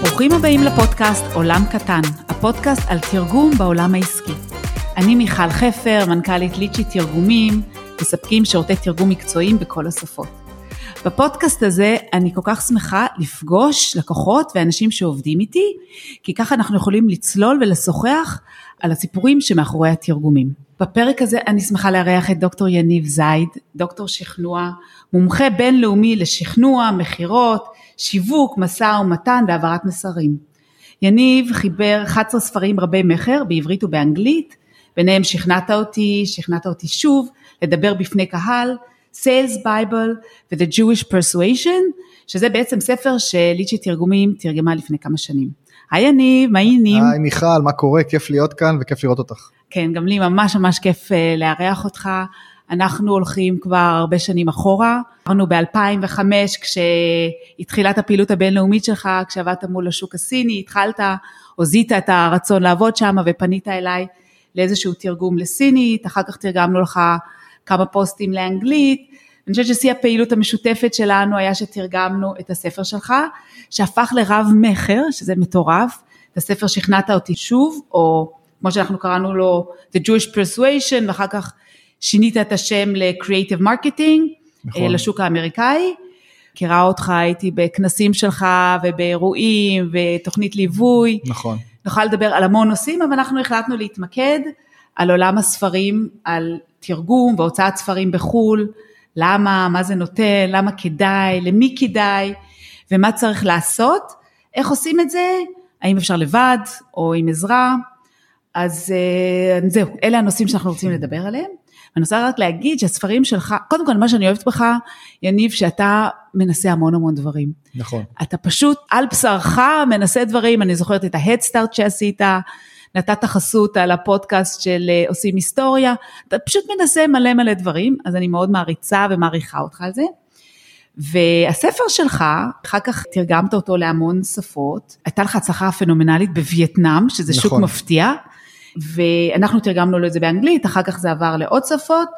ברוכים הבאים לפודקאסט עולם קטן, הפודקאסט על תרגום בעולם העסקי. אני מיכל חפר, מנכ"לית ליצ'י תרגומים, מספקים שירותי תרגום מקצועיים בכל השפות. בפודקאסט הזה אני כל כך שמחה לפגוש לקוחות ואנשים שעובדים איתי, כי ככה אנחנו יכולים לצלול ולשוחח על הסיפורים שמאחורי התרגומים. בפרק הזה אני שמחה לארח את דוקטור יניב זייד, דוקטור שכנוע, מומחה בינלאומי לשכנוע, מכירות, שיווק, משא ומתן והעברת מסרים. יניב חיבר 11 ספרים רבי מכר בעברית ובאנגלית, ביניהם שכנעת אותי, שכנעת אותי שוב, לדבר בפני קהל, Sales Bible ו-The Jewish Persuasion, שזה בעצם ספר שליצ'י תרגומים תרגמה לפני כמה שנים. היי יניב, מה העניינים? היי מיכל, מה קורה? כיף להיות כאן וכיף לראות אותך. כן, גם לי ממש ממש כיף אה, לארח אותך. אנחנו הולכים כבר הרבה שנים אחורה. אמרנו ב-2005 כשהתחילת הפעילות הבינלאומית שלך, כשעבדת מול השוק הסיני, התחלת, הוזית את הרצון לעבוד שם ופנית אליי לאיזשהו תרגום לסינית, אחר כך תרגמנו לך כמה פוסטים לאנגלית. אני חושבת ששיא הפעילות המשותפת שלנו היה שתרגמנו את הספר שלך, שהפך לרב מכר, שזה מטורף, את הספר שכנעת אותי שוב, או כמו שאנחנו קראנו לו The Jewish Persuasion, ואחר כך שינית את השם ל-Creative Marketing, נכון. לשוק האמריקאי. מכירה אותך, הייתי בכנסים שלך ובאירועים ותוכנית ליווי. נכון. נוכל לדבר על המון נושאים, אבל אנחנו החלטנו להתמקד על עולם הספרים, על תרגום והוצאת ספרים בחו"ל, למה, מה זה נותן, למה כדאי, למי כדאי ומה צריך לעשות, איך עושים את זה, האם אפשר לבד או עם עזרה, אז אה, זהו, אלה הנושאים שאנחנו רוצים לדבר עליהם. אני רוצה רק להגיד שהספרים שלך, קודם כל מה שאני אוהבת בך, יניב, שאתה מנסה המון המון דברים. נכון. אתה פשוט על בשרך מנסה דברים, אני זוכרת את ההדסטארט שעשית, נתת חסות על הפודקאסט של אה, עושים היסטוריה, אתה פשוט מנסה מלא מלא דברים, אז אני מאוד מעריצה ומעריכה אותך על זה. והספר שלך, אחר כך תרגמת אותו להמון שפות, הייתה לך הצלחה פנומנלית בווייטנאם, שזה נכון. שוק מפתיע, ואנחנו תרגמנו לו את זה באנגלית, אחר כך זה עבר לעוד שפות,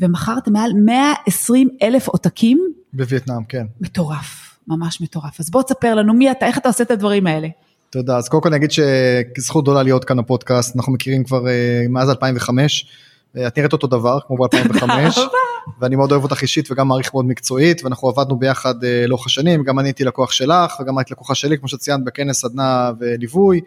ומכרת מעל 120 אלף עותקים. בווייטנאם, כן. מטורף, ממש מטורף. אז בוא תספר לנו מי אתה, איך אתה עושה את הדברים האלה. תודה, אז קודם כל אני אגיד שזכות גדולה להיות כאן בפודקאסט, אנחנו מכירים כבר uh, מאז 2005, uh, את נראית אותו דבר כמו ב-2005, ואני מאוד אוהב אותך אישית וגם מעריך מאוד מקצועית, ואנחנו עבדנו ביחד uh, לאורך השנים, גם אני הייתי לקוח שלך וגם היית לקוחה שלי, כמו שציינת בכנס סדנה וליווי,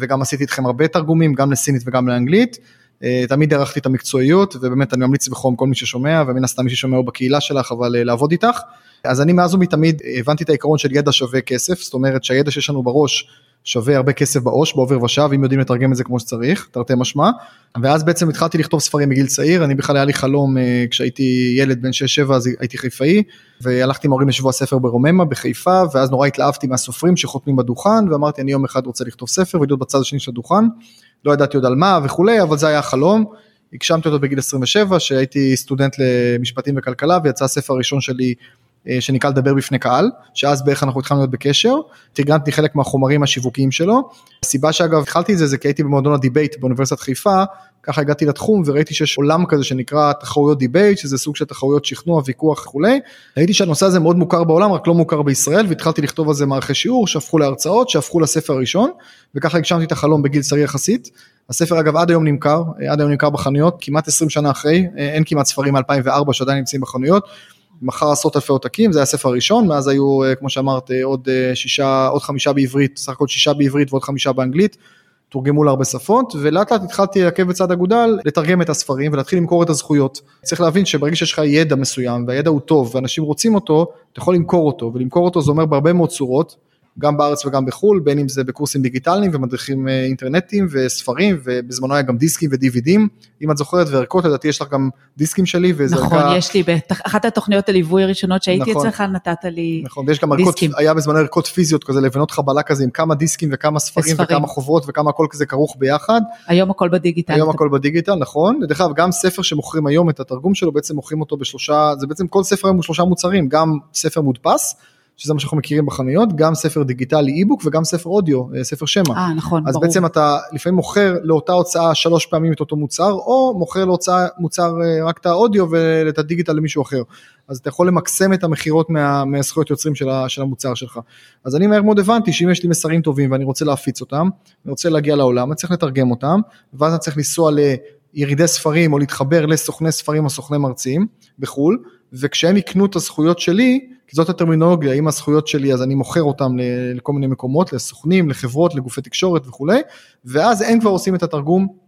וגם עשיתי איתכם הרבה תרגומים, גם לסינית וגם לאנגלית. Uh, תמיד הערכתי את המקצועיות ובאמת אני ממליץ בחום כל מי ששומע ומן הסתם מי ששומע הוא בקהילה שלך אבל uh, לעבוד איתך. אז אני מאז ומתמיד הבנתי את העיקרון של ידע שווה כסף, זאת אומרת שהידע שיש לנו בראש שווה הרבה כסף בעו"ש, בעובר ושב, אם יודעים לתרגם את זה כמו שצריך, תרתי משמע. ואז בעצם התחלתי לכתוב ספרים בגיל צעיר, אני בכלל היה לי חלום אה, כשהייתי ילד בן 6-7 אז הייתי חיפאי, והלכתי עם ההורים לשבוע ספר ברוממה בחיפה, ואז נורא התלהבתי מהסופרים שחותמים בדוכן, ואמרתי אני יום אחד רוצה לכתוב ספר ולהיות בצד השני של הדוכן, לא ידעתי עוד על מה וכולי, אבל זה היה החלום. הגשמתי אותו בגיל 27, שהייתי סטודנט למשפטים וכלכלה, ויצא הספר הראשון שלי שנקרא לדבר בפני קהל, שאז בערך אנחנו התחלנו להיות בקשר, תרגמתי חלק מהחומרים השיווקיים שלו. הסיבה שאגב התחלתי את זה זה כי הייתי במועדון הדיבייט באוניברסיטת חיפה, ככה הגעתי לתחום וראיתי שיש עולם כזה שנקרא תחרויות דיבייט, שזה סוג של תחרויות שכנוע, ויכוח וכולי. ראיתי שהנושא הזה מאוד מוכר בעולם, רק לא מוכר בישראל, והתחלתי לכתוב על זה מערכי שיעור שהפכו להרצאות, שהפכו לספר הראשון, וככה הגשמתי את החלום בגיל צעיר יחסית. הספר אגב עד היום נמכר, עד היום נמכר בחנויות, כמעט 20 שנה אחרי, אין כמעט ספרים מ-2004 שעדיין נמצאים בחנויות. מכר עשרות אלפי עותקים, זה היה הספר הראשון, מאז היו, אה, כמו שאמרת, אה, עוד אה, שישה, עוד חמישה בעברית, סך הכל שישה בעברית ועוד חמישה באנגלית, תורגמו להרבה שפות, ולאט לאט התחלתי לעכב בצד אגודל, לתרגם את הספרים ולהתחיל למכור את הזכויות. צריך להבין שברגע שיש לך ידע מסוים, והידע הוא טוב, ואנשים רוצים אותו, אתה יכול למכור אותו, ולמכור אותו זה אומר בהרבה מאוד צורות. גם בארץ וגם בחו"ל, בין אם זה בקורסים דיגיטליים ומדריכים אה, אינטרנטיים וספרים, ובזמנו היה גם דיסקים ודיווידים, אם את זוכרת, וערכות, לדעתי יש לך גם דיסקים שלי, וזה נכון, ערכה... יש לי, באחת התוכניות הליווי הראשונות שהייתי נכון, אצלך, נתת לי נכון, ויש גם ערכות, היה בזמנו ערכות פיזיות כזה, לבנות חבלה כזה עם כמה דיסקים וכמה ספרים, וספרים. וכמה חוברות וכמה הכל כזה כרוך ביחד. היום הכל בדיגיטל. היום הכל בדיגיטל, נכון. דרך אגב, גם ספר שמוכרים היום את התרגום שלו, בעצם מוכרים אותו בשלושה, זה בעצם כל ספר היום הוא שלושה מוצרים, גם ספר מודפס, שזה מה שאנחנו מכירים בחנויות, גם ספר דיגיטלי אי-בוק וגם ספר אודיו, אה, ספר שמע. אה, נכון, אז ברור. בעצם אתה לפעמים מוכר לאותה הוצאה שלוש פעמים את אותו מוצר, או מוכר להוצאה מוצר אה, רק את האודיו ואת הדיגיטל למישהו אחר. אז אתה יכול למקסם את המכירות מה, מהזכויות יוצרים של, ה, של המוצר שלך. אז אני מהר מאוד הבנתי שאם יש לי מסרים טובים ואני רוצה להפיץ אותם, אני רוצה להגיע לעולם, אני צריך לתרגם אותם, ואז אני צריך לנסוע לירידי ספרים או להתחבר לסוכני ספרים או סוכני מרצים בחו"ל, וכשהם יקנו את הזכויות שלי, כי זאת הטרמינולוגיה, אם הזכויות שלי אז אני מוכר אותם ל- לכל מיני מקומות, לסוכנים, לחברות, לגופי תקשורת וכולי, ואז הם כבר עושים את התרגום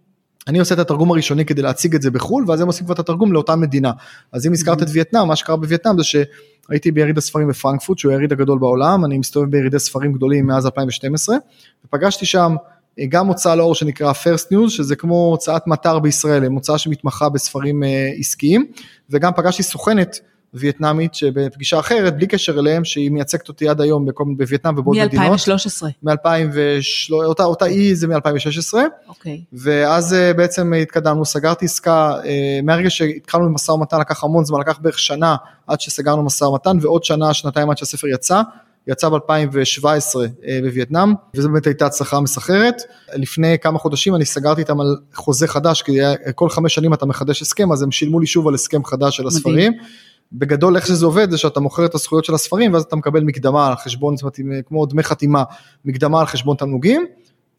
אני עושה את התרגום הראשוני כדי להציג את זה בחו"ל, ואז הם עושים כבר את התרגום לאותה מדינה. אז אם הזכרת את וייטנאם, מה שקרה בווייטנאם זה שהייתי ביריד הספרים בפרנקפורט, שהוא היריד הגדול בעולם, אני מסתובב בירידי ספרים גדולים מאז 2012, ופגשתי שם אה, גם הוצאה לאור שנקרא First News, שזה כמו הוצאת מטר בישראל, הם הוצאה שמתמחה בספרים אה, עסקיים, וגם פגשתי סוכנת וייטנאמית שבפגישה אחרת, בלי קשר אליהם, שהיא מייצגת אותי עד היום בווייטנאם ובעוד מדינות. מ-2013. מ-2003, אותה, אותה אי זה מ-2016. אוקיי. ואז אה, בעצם התקדמנו, סגרתי עסקה, אה, מהרגע שהתחלנו במשא ומתן לקח המון זמן, לקח בערך שנה עד שסגרנו משא ומתן ועוד שנה, שנתיים עד שהספר יצא, יצא ב-2017 בווייטנאם, וזו באמת הייתה הצלחה מסחררת. לפני כמה חודשים אני סגרתי איתם על חוזה חדש, כי כל חמש שנים אתה מחדש הסכם, אז הם שילמו לי שוב על הסכם חדש של הספרים. בגדול איך שזה עובד זה שאתה מוכר את הזכויות של הספרים ואז אתה מקבל מקדמה על חשבון, זאת אומרת, כמו דמי חתימה, מקדמה על חשבון תמלוגים.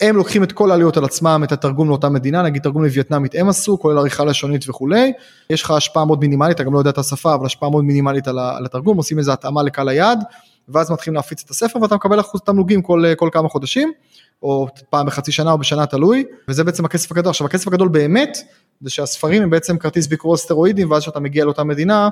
הם לוקחים את כל העלויות על עצמם, את התרגום לאותה מדינה, נגיד תרגום לווייטנאמית הם עשו, כולל עריכה לשונית וכולי. יש לך השפעה מאוד מינימלית, אתה גם לא יודע את השפה, אבל השפעה מאוד מינימלית על, על התרגום, עושים איזה התאמה לקהל היעד, ואז מתחילים להפיץ את הספר ואתה מקבל אחוז תמלוגים כל, כל כמה חודשים, או פעם בחצי שנה או בשנה תלוי, וזה בעצם הכסף הגדול. עכשיו הכסף הגדול באמת, זה שהספרים הם בעצם כרטיס ביקור סטרואידים, ואז כשאתה מגיע לאותה מדינה,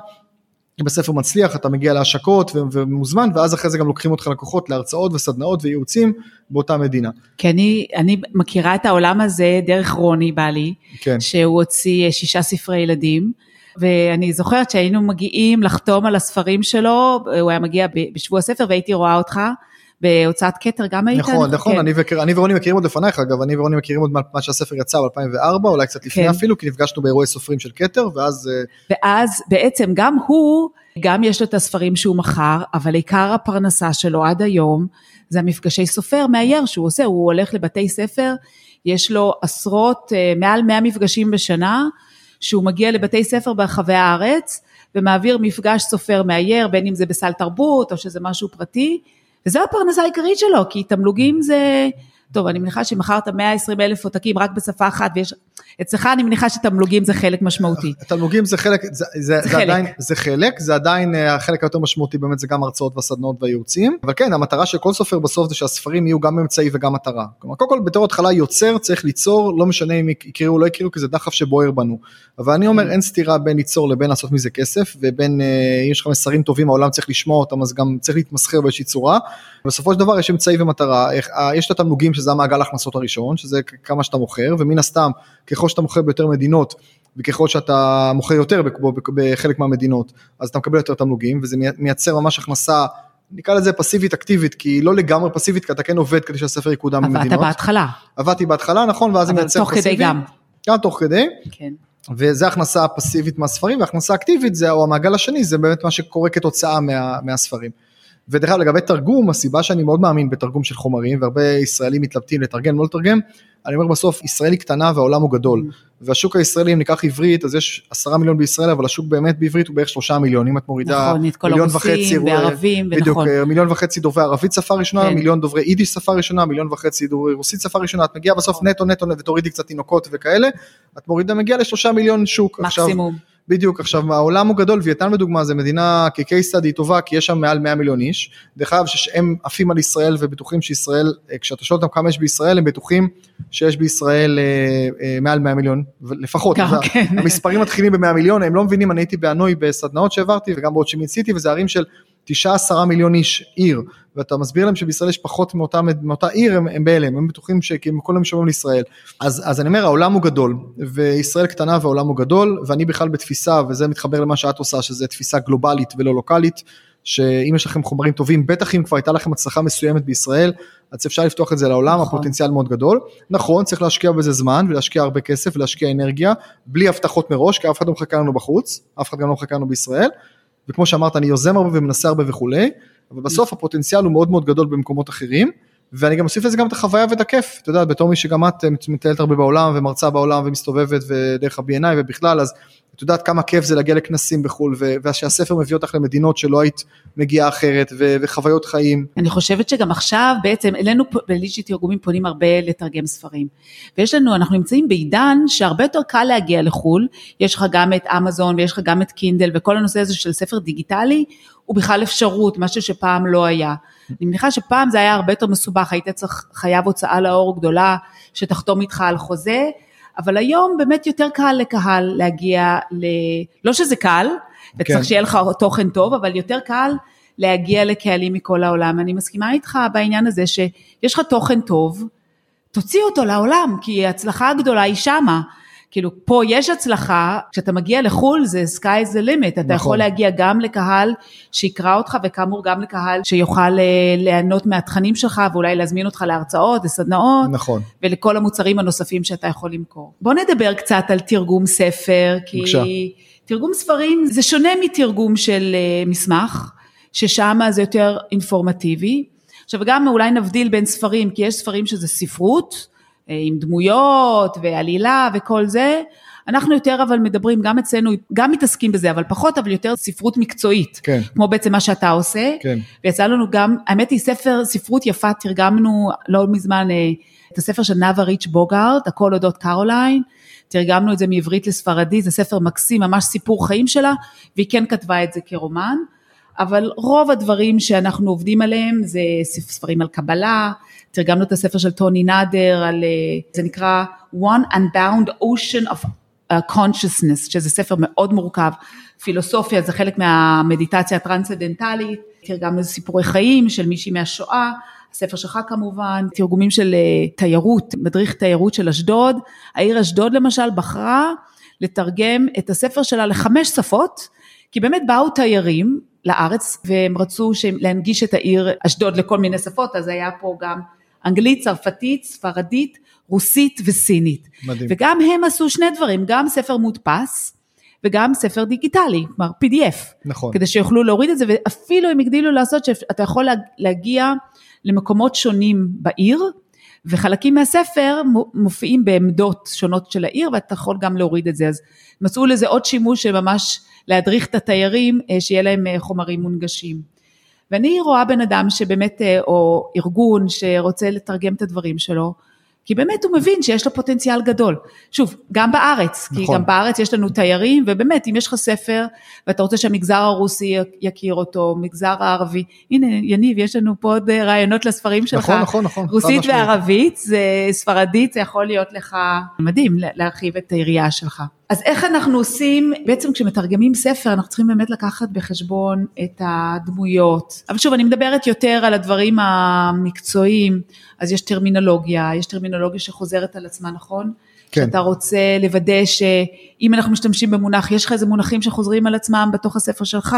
אם הספר מצליח אתה מגיע להשקות ומוזמן ואז אחרי זה גם לוקחים אותך לקוחות להרצאות וסדנאות וייעוצים באותה מדינה. כי אני, אני מכירה את העולם הזה דרך רוני בעלי, כן. שהוא הוציא אה, שישה ספרי ילדים, ואני זוכרת שהיינו מגיעים לחתום על הספרים שלו, הוא היה מגיע בשבוע הספר והייתי רואה אותך בהוצאת כתר, גם היית? נכון, נכון, כן. אני, וקר, אני ורוני מכירים עוד לפנייך אגב, אני ורוני מכירים עוד מה שהספר יצא ב-2004, אולי קצת לפני כן. אפילו, כי נפגשנו באירועי סופרים של כתר, ואז אה, ואז בעצם גם הוא, גם יש לו את הספרים שהוא מכר, אבל עיקר הפרנסה שלו עד היום זה המפגשי סופר מאייר שהוא עושה, הוא הולך לבתי ספר, יש לו עשרות, אה, מעל 100 מפגשים בשנה, שהוא מגיע לבתי ספר ברחבי הארץ ומעביר מפגש סופר מאייר, בין אם זה בסל תרבות או שזה משהו פרטי, וזו הפרנסה העיקרית שלו, כי תמלוגים זה, טוב, אני מניחה שמכרת 120 אלף עותקים רק בשפה אחת, ויש, אצלך אני מניחה שתמלוגים זה חלק משמעותי. תמלוגים זה חלק, זה, זה, זה, חלק. עדיין, זה חלק, זה עדיין אה, החלק היותר משמעותי באמת זה גם הרצאות והסדנאות והייעוצים, אבל כן המטרה של כל סופר בסוף זה שהספרים יהיו גם אמצעי וגם מטרה. כלומר קודם כל בתור התחלה יוצר צריך ליצור, לא משנה אם יקראו או לא יקראו כי זה דחף שבוער בנו. אבל אני אומר אין סתירה בין ליצור לבין לעשות מזה כסף ובין אה, אם יש לך מסרים טובים העולם צריך לשמוע אותם אז גם צריך להתמסחר באיזושהי צורה. בסופו של דבר יש אמצעי ומטרה, אה, יש את התמלוגים שזה המעגל ההכנסות הראשון שזה כמה שאתה מוכר ומן הסתם ככל שאתה מוכר ביותר מדינות וככל שאתה מוכר יותר בחלק מהמדינות אז אתה מקבל יותר תמלוגים וזה מי- מייצר ממש הכנסה נקרא לזה פסיבית אקטיבית כי היא לא לגמרי פסיבית כי אתה כן עובד כדי שהספר יקודם עבדת במדינות. בהתחלה, עבדתי בהתחלה נכון ואז זה אבל מייצר תוך כדי פסיבי. גם. גם תוך כדי כן. וזה הכנסה פסיבית מהספרים והכנסה אקטיבית זה או המעגל השני זה באמת מה שקורה כתוצאה מה, מהספרים. ודרך אגב לגבי תרגום הסיבה שאני מאוד מאמין בתרגום של חומרים והרבה ישראלים מתלבטים לתרגם לא לתרגם אני אומר בסוף ישראל היא קטנה והעולם הוא גדול והשוק הישראלי אם ניקח עברית אז יש עשרה מיליון בישראל אבל השוק באמת בעברית הוא בערך שלושה מיליון אם את מורידה נכון, מיליון וחצי, וערבים, בדיוק. אה, מיליון וחצי דוברי ערבית שפה ראשונה כן. מיליון דוברי יידיש שפה ראשונה מיליון וחצי דוברי רוסית שפה ראשונה את מגיעה בסוף נכון. נטו נטו ותורידי קצת תינוקות וכאלה את מורידה מגיעה לשלושה מיליון שוק עכשיו מקסימום. בדיוק, עכשיו העולם הוא גדול, וייטנאם לדוגמה זה מדינה כ-case study טובה, כי יש שם מעל 100 מיליון איש, דרך אגב שהם עפים על ישראל ובטוחים שישראל, אה, כשאתה שואל אותם כמה יש בישראל, הם בטוחים שיש בישראל אה, אה, מעל 100 מיליון, לפחות, גם, כן. המספרים מתחילים ב-100 מיליון, הם לא מבינים, אני הייתי בהנוי בסדנאות שהעברתי, וגם בהוצ'ימין סיטי, וזה ערים של 9-10 מיליון איש עיר, ואתה מסביר להם שבישראל יש פחות מאותה, מאותה עיר, הם, הם בהלם, הם בטוחים שכאילו כולם שומעים לישראל. אז, אז אני אומר, העולם הוא גדול, וישראל קטנה והעולם הוא גדול, ואני בכלל בתפיסה, וזה מתחבר למה שאת עושה, שזה תפיסה גלובלית ולא לוקאלית, שאם יש לכם חומרים טובים, בטח אם כבר הייתה לכם הצלחה מסוימת בישראל, אז אפשר לפתוח את זה לעולם, נכון. הפוטנציאל מאוד גדול. נכון, צריך להשקיע בזה זמן, ולהשקיע הרבה כסף, ולהשקיע אנרגיה, בלי הבטחות מראש, כי אף אחד לא מחכה לנו בחוץ, אף אחד גם לא מחכה לנו בישראל. וכמו שאמרת, אני יוזם הרבה ומנסה הרבה וכולי, אבל בסוף הפוטנציאל הוא מאוד מאוד גדול במקומות אחרים. ואני גם אוסיף לזה גם את החוויה ואת הכיף, אתה יודע, בתור מי שגם את מטיילת הרבה בעולם ומרצה בעולם ומסתובבת ודרך ה-B&I ובכלל, אז את יודעת כמה כיף זה להגיע לכנסים בחו"ל, ושהספר מביא אותך למדינות שלא היית מגיעה אחרת, ו- וחוויות חיים. אני חושבת שגם עכשיו בעצם, אלינו בליג'י תרגומים פונים הרבה לתרגם ספרים. ויש לנו, אנחנו נמצאים בעידן שהרבה יותר קל להגיע לחו"ל, יש לך גם את אמזון ויש לך גם את קינדל, וכל הנושא הזה של ספר דיגיטלי, הוא בכלל אפשרות, משהו שפעם לא היה. אני מניחה שפעם זה היה הרבה יותר מסובך, היית צריך חייב הוצאה לאור גדולה שתחתום איתך על חוזה, אבל היום באמת יותר קל לקהל להגיע ל... לא שזה קל, כן. וצריך שיהיה לך תוכן טוב, אבל יותר קל להגיע לקהלים מכל העולם. אני מסכימה איתך בעניין הזה שיש לך תוכן טוב, תוציא אותו לעולם, כי ההצלחה הגדולה היא שמה. כאילו פה יש הצלחה, כשאתה מגיע לחו"ל זה sky is the limit, אתה נכון. יכול להגיע גם לקהל שיקרא אותך וכאמור גם לקהל שיוכל אה, ליהנות מהתכנים שלך ואולי להזמין אותך להרצאות, לסדנאות, נכון. ולכל המוצרים הנוספים שאתה יכול למכור. בוא נדבר קצת על תרגום ספר, כי בבקשה. תרגום ספרים זה שונה מתרגום של אה, מסמך, ששם זה יותר אינפורמטיבי. עכשיו גם אולי נבדיל בין ספרים, כי יש ספרים שזה ספרות, עם דמויות ועלילה וכל זה, אנחנו יותר אבל מדברים, גם אצלנו, גם מתעסקים בזה, אבל פחות, אבל יותר ספרות מקצועית. כן. כמו בעצם מה שאתה עושה. כן. ויצא לנו גם, האמת היא ספר, ספרות יפה, תרגמנו לא מזמן אה, את הספר של נאוה ריץ' בוגארד, הכל אודות קרוליין. תרגמנו את זה מעברית לספרדי, זה ספר מקסים, ממש סיפור חיים שלה, והיא כן כתבה את זה כרומן. אבל רוב הדברים שאנחנו עובדים עליהם זה ספרים על קבלה, תרגמנו את הספר של טוני נאדר על, אה, זה נקרא One Unbound Ocean of uh, Consciousness, שזה ספר מאוד מורכב, פילוסופיה זה חלק מהמדיטציה הטרנסצדנטלית, תרגמנו סיפורי חיים של מישהי מהשואה, הספר שלך כמובן, תרגומים של אה, תיירות, מדריך תיירות של אשדוד, העיר אשדוד למשל בחרה לתרגם את הספר שלה לחמש שפות, כי באמת באו תיירים לארץ והם רצו להנגיש את העיר אשדוד לכל מיני שפות, אז היה פה גם אנגלית, צרפתית, ספרדית, רוסית וסינית. מדהים. וגם הם עשו שני דברים, גם ספר מודפס וגם ספר דיגיטלי, כלומר PDF. נכון. כדי שיוכלו להוריד את זה, ואפילו הם הגדילו לעשות שאתה יכול להגיע למקומות שונים בעיר, וחלקים מהספר מופיעים בעמדות שונות של העיר, ואתה יכול גם להוריד את זה. אז מצאו לזה עוד שימוש שממש להדריך את התיירים, אה, שיהיה להם אה, חומרים מונגשים. ואני רואה בן אדם שבאמת, אה, או ארגון שרוצה לתרגם את הדברים שלו, כי באמת הוא מבין שיש לו פוטנציאל גדול. שוב, גם בארץ, נכון. כי גם בארץ יש לנו תיירים, ובאמת, אם יש לך ספר, ואתה רוצה שהמגזר הרוסי יכיר אותו, מגזר הערבי, הנה, יניב, יש לנו פה עוד אה, רעיונות לספרים שלך. נכון, נכון, נכון. רוסית וערבית, זה ספרדית, זה יכול להיות לך מדהים להרחיב את היריעה שלך. אז איך אנחנו עושים, בעצם כשמתרגמים ספר אנחנו צריכים באמת לקחת בחשבון את הדמויות. אבל שוב, אני מדברת יותר על הדברים המקצועיים, אז יש טרמינולוגיה, יש טרמינולוגיה שחוזרת על עצמה, נכון? כן. שאתה רוצה לוודא שאם אנחנו משתמשים במונח, יש לך איזה מונחים שחוזרים על עצמם בתוך הספר שלך,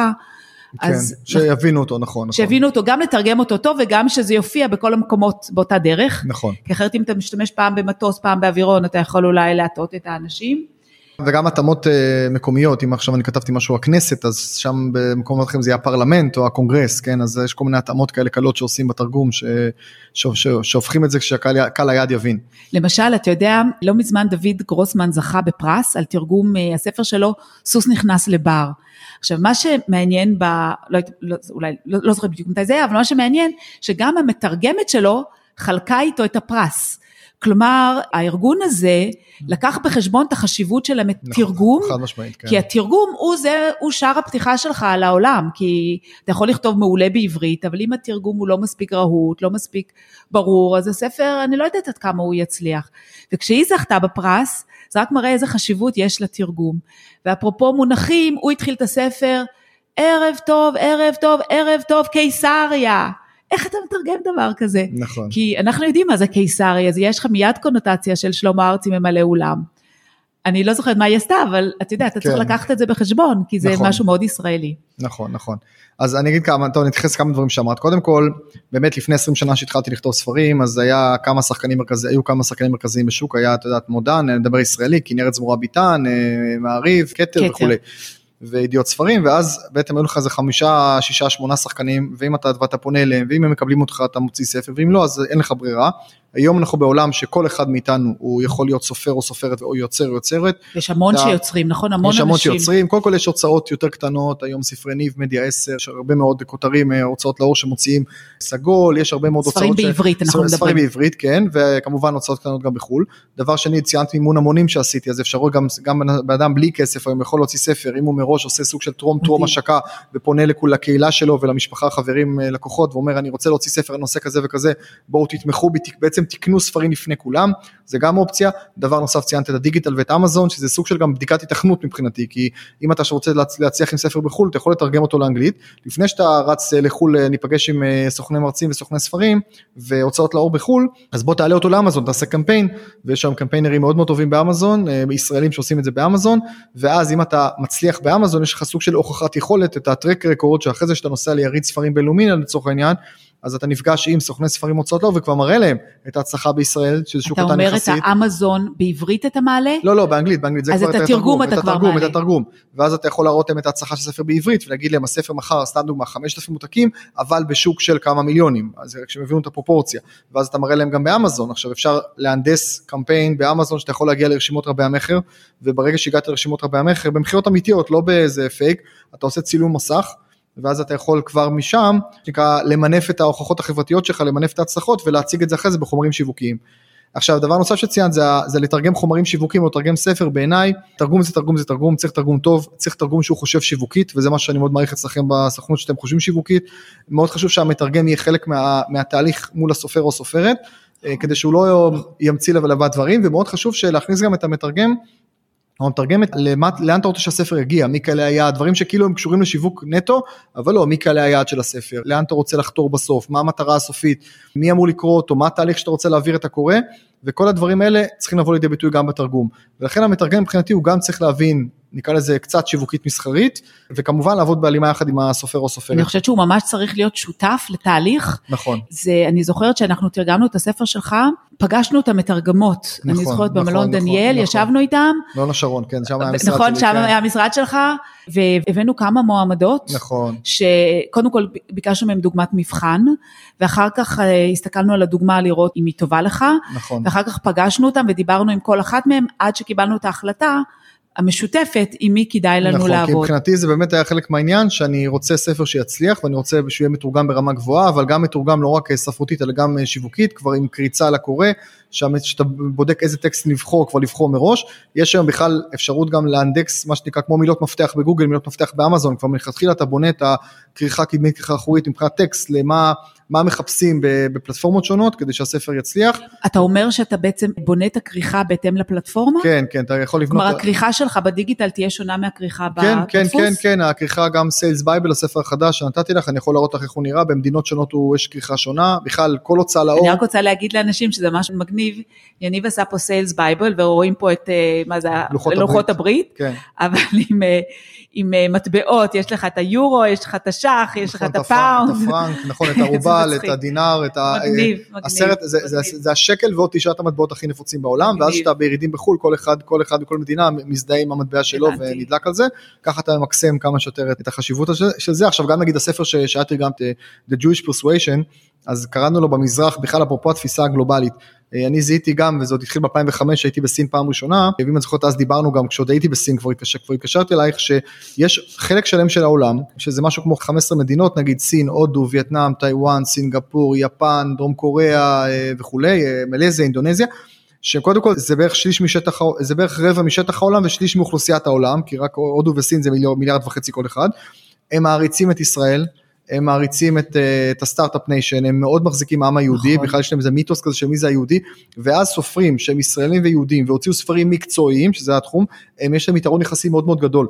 כן, אז... שיבינו אותו נכון, נכון. שיבינו אותו, גם לתרגם אותו טוב וגם שזה יופיע בכל המקומות באותה דרך. נכון. כי אחרת אם אתה משתמש פעם במטוס, פעם באווירון, אתה יכול אולי להטעות את האנשים. וגם התאמות אה, מקומיות, אם עכשיו אני כתבתי משהו הכנסת, אז שם במקומות אחרים זה יהיה הפרלמנט או הקונגרס, כן, אז יש כל מיני התאמות כאלה קלות שעושים בתרגום, ש, ש, ש, שהופכים את זה כשקהל היד יבין. למשל, אתה יודע, לא מזמן דוד גרוסמן זכה בפרס על תרגום uh, הספר שלו, סוס נכנס לבר. עכשיו, מה שמעניין ב... לא, לא, אולי, לא, לא זוכר בדיוק מתי זה היה, אבל מה שמעניין, שגם המתרגמת שלו חלקה איתו את הפרס. כלומר, הארגון הזה לקח בחשבון את החשיבות של התרגום, נכון, חד משמעית, כן. כי התרגום הוא זה, הוא שער הפתיחה שלך על העולם, כי אתה יכול לכתוב מעולה בעברית, אבל אם התרגום הוא לא מספיק רהוט, לא מספיק ברור, אז הספר, אני לא יודעת עד כמה הוא יצליח. וכשהיא זכתה בפרס, זה רק מראה איזה חשיבות יש לתרגום. ואפרופו מונחים, הוא התחיל את הספר, ערב טוב, ערב טוב, ערב טוב, קיסריה. איך אתה מתרגם דבר כזה? נכון. כי אנחנו יודעים מה זה קיסרי, אז יש לך מיד קונוטציה של שלמה ארצי ממלא אולם. אני לא זוכרת מה היא עשתה, אבל אתה יודע, אתה כן. צריך לקחת את זה בחשבון, כי זה נכון. משהו מאוד ישראלי. נכון, נכון. אז אני אגיד כמה, טוב, אני אתייחס כמה דברים שאמרת. קודם כל, באמת לפני 20 שנה שהתחלתי לכתוב ספרים, אז היה כמה שחקנים מרכזיים, היו כמה שחקנים מרכזיים בשוק, היה, את יודעת, מודן, נדבר ישראלי, כנרת זמורה ביטן, אה, מעריב, כתר וכולי. וידיעות ספרים, ואז בעצם היו לך איזה חמישה, שישה, שמונה שחקנים, ואם אתה, ואתה פונה אליהם, ואם הם מקבלים אותך אתה מוציא ספר, ואם לא אז אין לך ברירה. היום אנחנו בעולם שכל אחד מאיתנו הוא יכול להיות סופר או סופרת או יוצר או יוצרת. יש המון אתה, שיוצרים, נכון? המון יש אנשים. יש המון שיוצרים, קודם כל יש הוצאות יותר קטנות, היום ספרי ניב, מדיה 10, יש הרבה מאוד כותרים, אה, הוצאות לאור שמוציאים סגול, יש הרבה מאוד ספרים הוצאות. ספרים בעברית, ש... אנחנו מדברים. ספרים בעברית, כן, וכמובן הוצאות קטנות גם בחו"ל. דבר שני, ציינתי מימון המונים שעשיתי, אז אפשרו גם, גם בן אדם בלי כסף היום יכול להוציא ספר, אם הוא מראש עושה סוג של טרום טרום השקה ופונה לקהילה שלו ולמשפחה, חברים, אה, לקוחות, ואומר אני רוצה להוציא ספר נושא כזה וכזה, בואו תתמכו בי, בעצם תקנו ספרים לפני כולם, זה גם אופציה. דבר נוסף ציינת את הדיגיטל ואת אמזון, שזה סוג של גם בדיקת התכנות מבחינתי, כי אם אתה רוצה להצליח עם ספר בחו"ל, אתה יכול לתרגם אותו לאנגלית. לפני שאתה רץ אה, לחו"ל, אה, ניפגש עם סוכני מרצים וסוכני ספרים והוצאות לאור בחו"ל, אז בוא תעלה אותו לאמזון, תעשה קמפיין, ויש שם קמפיינרים מאוד מאוד טובים באמזון, ישראלים שעושים את זה באמזון, ואז אם אתה מצליח באמזון, יש לך סוג של הוכחת יכולת, את הטרק רקורד שאחרי זה שאתה נוסע ליריד ספרים בינלאומי לצורך העניין, אז אתה נפגש עם סוכני ספרים הוצאות לאור וכבר מראה להם את ההצלחה בישראל, שזה שוק קטן יחסית. אתה אומר את האמזון בעברית אתה מעלה? לא, לא, באנגלית, באנגלית זה כבר את התרגום אתה כבר מעלה. את התרגום, ואז אתה יכול להראות להם את ההצלחה של הספר בעברית ולהגיד להם הספר מחר, סתם דוגמה, 5,000 מותקים, אבל בשוק של כמה מיליונים, אז רק שהם הבינו את הפרופורציה, ואז אתה מראה להם גם באמזון, עכשיו אפשר להנדס קמפיין באמזון שאתה יכול להגיע לרשימות רבי המכר, וברגע שהגעת לרשימות רבי המכר, במכירות אמיתיות, לא באיזה פייק, אתה עושה צילום מסך, ואז אתה יכול כבר משם, נקרא, למנף את ההוכחות החברתיות שלך, למנף את ההצלחות ולהציג את זה אחרי זה בחומרים שיווקיים. עכשיו דבר נוסף שציינת זה, זה לתרגם חומרים שיווקיים או לתרגם ספר בעיניי, תרגום זה תרגום זה תרגום, צריך תרגום טוב, צריך תרגום שהוא חושב שיווקית וזה מה שאני מאוד מעריך אצלכם בסוכנות שאתם חושבים שיווקית, מאוד חשוב שהמתרגם יהיה חלק מה, מהתהליך מול הסופר או סופרת, אה, כדי שהוא לא ימציא לבד דברים ומאוד חשוב להכניס גם את המתרגם המתרגמת לאן אתה רוצה שהספר יגיע, מי קהלי היעד, דברים שכאילו הם קשורים לשיווק נטו, אבל לא, מי קהלי היעד של הספר, לאן אתה רוצה לחתור בסוף, מה המטרה הסופית, מי אמור לקרוא אותו, מה התהליך שאתה רוצה להעביר את הקורא, וכל הדברים האלה צריכים לבוא לידי ביטוי גם בתרגום. ולכן המתרגם מבחינתי הוא גם צריך להבין נקרא לזה קצת שיווקית מסחרית, וכמובן לעבוד בהלימה יחד עם הסופר או סופרת. אני חושבת שהוא ממש צריך להיות שותף לתהליך. נכון. זה, אני זוכרת שאנחנו תרגמנו את הספר שלך, פגשנו את המתרגמות. נכון, אני זוכרת נכון, במלון נכון, דניאל, נכון. ישבנו איתם. לא השרון, כן, שם היה המשרד נכון, שלי. נכון, שם כן. היה המשרד שלך, והבאנו כמה מועמדות. נכון. שקודם כל ביקשנו מהם דוגמת מבחן, ואחר כך אה, הסתכלנו על הדוגמה לראות אם היא טובה לך. נכון. ואחר כך פגשנו אותם ודיברנו עם כל אחת מהם, עד שקיבלנו את ההחלטה. המשותפת עם מי כדאי לנו נכון, לעבוד. נכון, כי מבחינתי זה באמת היה חלק מהעניין שאני רוצה ספר שיצליח ואני רוצה שהוא יהיה מתורגם ברמה גבוהה, אבל גם מתורגם לא רק ספרותית אלא גם שיווקית, כבר עם קריצה לקורא, שאתה בודק איזה טקסט לבחור, כבר לבחור מראש. יש היום בכלל אפשרות גם לאנדקס מה שנקרא כמו מילות מפתח בגוגל, מילות מפתח באמזון, כבר מלכתחילה אתה בונה את הכריכה קדמית, כריכה אחורית מבחינת טקסט, למה מה מחפשים בפלטפורמות שונות כדי שהספר יצליח. אתה אומר שאתה בעצם בונה את הכריכה בהתאם לפלטפורמה? כן, כן, אתה יכול לבנות... כלומר הכריכה שלך בדיגיטל תהיה שונה מהכריכה כן, בדפוס? כן, כן, כן, הכריכה גם Sales Bible, הספר החדש שנתתי לך, אני יכול להראות לך איך הוא נראה, במדינות שונות הוא, יש כריכה שונה, בכלל כל הוצאה לאור. אני רק רוצה להגיד לאנשים שזה משהו מגניב, יניב עשה פה Sales Bible ורואים פה את, אה, מה זה, לוחות, לוחות הברית, כן. אבל עם... אה, עם אה, מטבעות, יש לך את היורו, יש לך את השח, יש לך את נכון, הפאונד. את הפרנק, נכון, את הרובל, את הדינר, את הסרט, זה השקל ועוד תשעת המטבעות הכי נפוצים בעולם, ואז כשאתה בירידים בחו"ל, כל אחד, כל אחד בכל מדינה מזדהה עם המטבע שלו ונדלק על זה, ככה אתה ממקסם כמה שיותר את החשיבות של זה. עכשיו גם נגיד הספר שאת תרגמת, The Jewish Persuasion, אז קראנו לו במזרח, בכלל אפרופו התפיסה הגלובלית. אה, אני זיהיתי גם, וזה עוד התחיל ב-2005, הייתי בסין פעם ראשונה, ואם אני זוכרת אז דיברנו גם, כשעוד הייתי בסין כבר, התקשר, כבר התקשרתי אלייך, שיש חלק שלם של העולם, שזה משהו כמו 15 מדינות, נגיד סין, הודו, וייטנאם, טיוואן, סינגפור, יפן, דרום קוריאה אה, וכולי, אה, מלזיה, אינדונזיה, שקודם כל זה בערך שליש משטח, זה בערך רבע משטח העולם ושליש מאוכלוסיית העולם, כי רק הודו וסין זה מיליארד, מיליארד וחצי כל אחד, הם מעריצים את ישראל, הם מעריצים את, אה, את ה start-up nation, הם מאוד מחזיקים העם היהודי, נכון. בכלל יש להם איזה מיתוס כזה של מי זה היהודי, ואז סופרים שהם ישראלים ויהודים והוציאו ספרים מקצועיים, שזה התחום, הם יש להם יתרון יחסי מאוד מאוד גדול.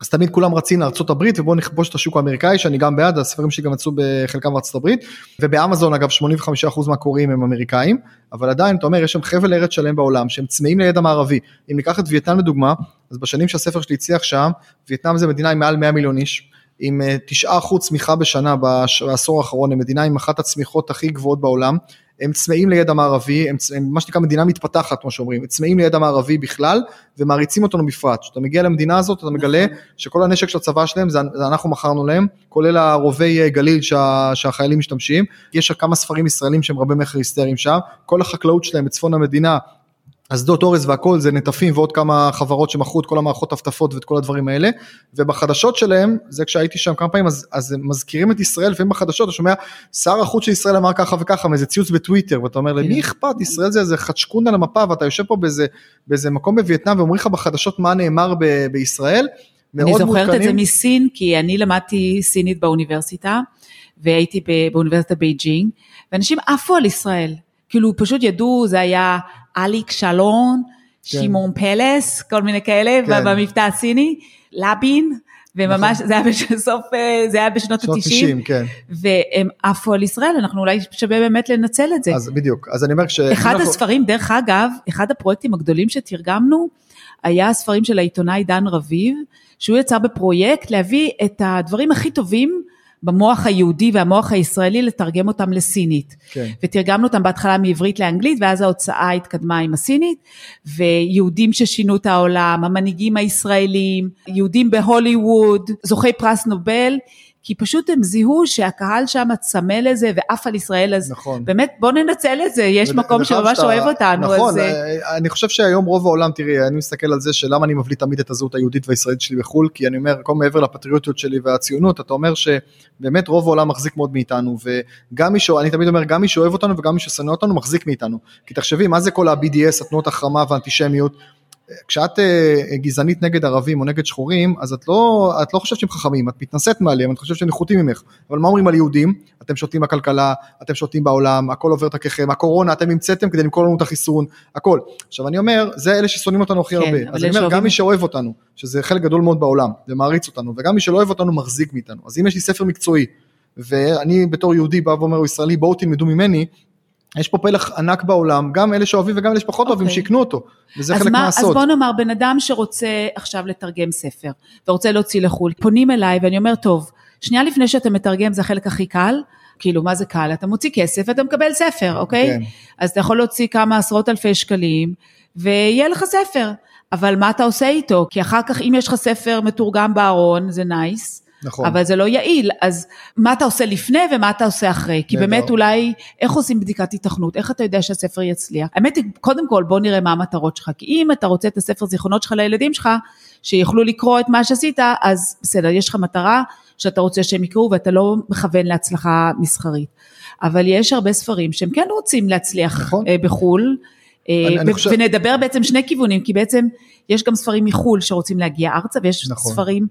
אז תמיד כולם רצים לארצות הברית ובואו נכבוש את השוק האמריקאי שאני גם בעד הספרים שלי גם יצאו בחלקם בארצות הברית ובאמזון אגב 85% מהקוראים הם אמריקאים אבל עדיין אתה אומר יש שם חבל ארץ שלם בעולם שהם צמאים לידע מערבי אם ניקח את וייטנאם לדוגמה אז בשנים שהספר שלי הצליח שם וייטנאם זה מדינה עם מעל 100 מיליון איש עם 9% אה, צמיחה בשנה בעשור האחרון, המדינה עם אחת הצמיחות הכי גבוהות בעולם. הם צמאים לידע מערבי, הם, הם מה שנקרא מדינה מתפתחת, כמו שאומרים, צמאים לידע מערבי בכלל, ומעריצים אותנו בפרט. כשאתה מגיע למדינה הזאת, אתה מגלה שכל הנשק של הצבא שלהם, זה, זה אנחנו מכרנו להם, כולל הרובי אה, גליל שה, שהחיילים משתמשים. יש כמה ספרים ישראלים שהם רבי מכר היסטריים שם, כל החקלאות שלהם בצפון המדינה אסדות אורז והכל זה נטפים ועוד כמה חברות שמכרו את כל המערכות טפטפות ואת כל הדברים האלה ובחדשות שלהם זה כשהייתי שם כמה פעמים אז, אז הם מזכירים את ישראל לפעמים בחדשות אתה שומע שר החוץ של ישראל אמר ככה וככה מאיזה ציוץ בטוויטר ואתה אומר למי. אכפת ישראל זה איזה חדשקון על המפה ואתה יושב פה באיזה, באיזה מקום בווייטנאם ואומרים לך בחדשות מה נאמר ב, בישראל. אני זוכרת מותקנים. את זה מסין כי אני למדתי סינית באוניברסיטה והייתי באוניברסיטת בייג'ינג ואנשים עפו על ישראל כאילו פשוט ידעו זה היה אליק שלון, כן. שמעון פלס, כל מיני כאלה, כן. במבטא הסיני, לבין, וממש, נכון. זה היה בסוף, אה, זה היה בשנות ה-90, כן. והם עפו על ישראל, אנחנו אולי שווה באמת לנצל את זה. אז בדיוק, אז אני אומר ש... אחד אנחנו... הספרים, דרך אגב, אחד הפרויקטים הגדולים שתרגמנו, היה הספרים של העיתונאי דן רביב, שהוא יצא בפרויקט להביא את הדברים הכי טובים במוח היהודי והמוח הישראלי לתרגם אותם לסינית. כן. ותרגמנו אותם בהתחלה מעברית לאנגלית ואז ההוצאה התקדמה עם הסינית ויהודים ששינו את העולם, המנהיגים הישראלים, יהודים בהוליווד, זוכי פרס נובל, כי פשוט הם זיהו שהקהל שם צמא לזה ועף על ישראל, אז נכון. באמת בוא ננצל את זה, יש מקום שממש שאתה, אוהב אותנו. נכון, אז... אה, אני חושב שהיום רוב העולם, תראי, אני מסתכל על זה שלמה אני מבליט תמיד את הזהות היהודית והישראלית שלי בחו"ל, כי אני אומר, כל מעבר לפטריוטיות שלי והציונות, אתה אומר שבאמת רוב העולם מחזיק מאוד מאיתנו, וגם מי ש... אני תמיד אומר, גם מי שאוהב אותנו וגם מי ששנא אותנו מחזיק מאיתנו. כי תחשבי, מה זה כל ה-BDS, התנועות החרמה והאנטישמיות? כשאת אה, גזענית נגד ערבים או נגד שחורים, אז את לא, את לא חושבת שהם חכמים, את מתנשאת מעליהם, את חושבת שהם נחותים ממך. אבל מה אומרים על יהודים? אתם שותים בכלכלה, אתם שותים בעולם, הכל עובר דרככם, הקורונה, אתם המצאתם כדי למכור לנו את החיסון, הכל. עכשיו אני אומר, זה אלה ששונאים אותנו הכי כן, הרבה. אז אני אומר, גם מי שאוהב אותנו, שזה חלק גדול מאוד בעולם, ומעריץ אותנו, וגם מי שלא אוהב אותנו מחזיק מאיתנו. אז אם יש לי ספר מקצועי, ואני בתור יהודי בא ואומר, ישראלי, בואו תלמדו ממני, יש פה פלח ענק בעולם, גם אלה שאוהבים וגם אלה שפחות okay. אוהבים, אוקיי. שיקנו אותו, וזה חלק מה, מהסוד. אז בוא נאמר, בן אדם שרוצה עכשיו לתרגם ספר, ורוצה להוציא לחו"ל, פונים אליי ואני אומר, טוב, שנייה לפני שאתה מתרגם זה החלק הכי קל, כאילו מה זה קל? אתה מוציא כסף ואתה מקבל ספר, אוקיי? כן. אז אתה יכול להוציא כמה עשרות אלפי שקלים, ויהיה לך ספר. אבל מה אתה עושה איתו? כי אחר כך אם יש לך ספר מתורגם בארון, זה nice. נכון. אבל זה לא יעיל, אז מה אתה עושה לפני ומה אתה עושה אחרי? כי באמת אולי, איך עושים בדיקת התכנות? איך אתה יודע שהספר יצליח? האמת היא, קודם כל בוא נראה מה המטרות שלך, כי אם אתה רוצה את הספר זיכרונות שלך לילדים שלך, שיוכלו לקרוא את מה שעשית, אז בסדר, יש לך מטרה שאתה רוצה שהם יקראו ואתה לא מכוון להצלחה מסחרית. אבל יש הרבה ספרים שהם כן רוצים להצליח נכון. אה, בחו"ל. אה, אני, חושב... ונדבר בעצם שני כיוונים, כי בעצם יש גם ספרים מחו"ל שרוצים להגיע ארצה, ויש נכון. ספרים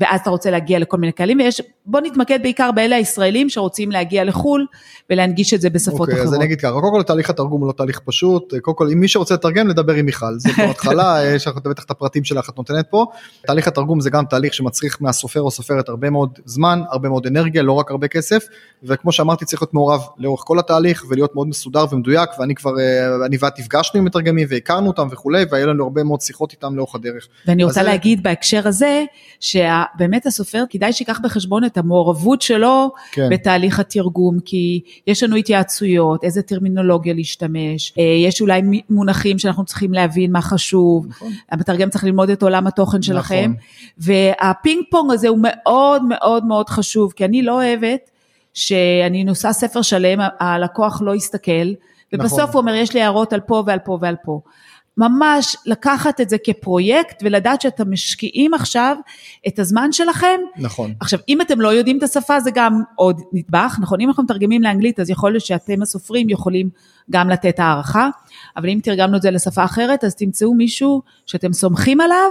ואז אתה רוצה להגיע לכל מיני קהלים, ויש, בוא נתמקד בעיקר באלה הישראלים שרוצים להגיע לחו"ל ולהנגיש את זה בשפות okay, אחרות. אוקיי, אז אני אגיד ככה, קודם כל תהליך התרגום הוא לא תהליך פשוט, קודם כל אם מי שרוצה לתרגם לדבר עם מיכל, זה כבר התחלה, יש לך בטח את הפרטים שלך את נותנת פה, תהליך התרגום זה גם תהליך שמצריך מהסופר או סופרת הרבה מאוד זמן, הרבה מאוד אנרגיה, לא רק הרבה כסף, וכמו שאמרתי צריך להיות מעורב לאורך כל התהליך ולהיות מאוד מסודר ומדויק, ואני כבר, אה, אני ואת נפגשנו עם מתרגמים והכרנו אותם וכולי, והיו לנו הרבה מאוד שיחות איתם לאורך הדרך. ואני רוצה להגיד בהקשר הזה, שבאמת הסופר כדאי שיקח בחשבון את המעורבות שלו כן. בתהליך התרגום, כי יש לנו התייעצויות, איזה טרמינולוגיה להשתמש, אה, יש אולי מונחים שאנחנו צריכים להבין מה חשוב, נכון. המתרגם צריך ללמוד את עולם התוכן שלכם, נכון. והפינג פונג הזה הוא מאוד מאוד מאוד חשוב, כי אני לא אוהבת שאני נושא ספר שלם, הלקוח לא יסתכל, ובסוף נכון. הוא אומר יש לי הערות על פה ועל פה ועל פה. ממש לקחת את זה כפרויקט ולדעת שאתם משקיעים עכשיו את הזמן שלכם. נכון. עכשיו, אם אתם לא יודעים את השפה זה גם עוד נדבך, נכון? אם אנחנו מתרגמים לאנגלית אז יכול להיות שאתם הסופרים יכולים גם לתת הערכה, אבל אם תרגמנו את זה לשפה אחרת אז תמצאו מישהו שאתם סומכים עליו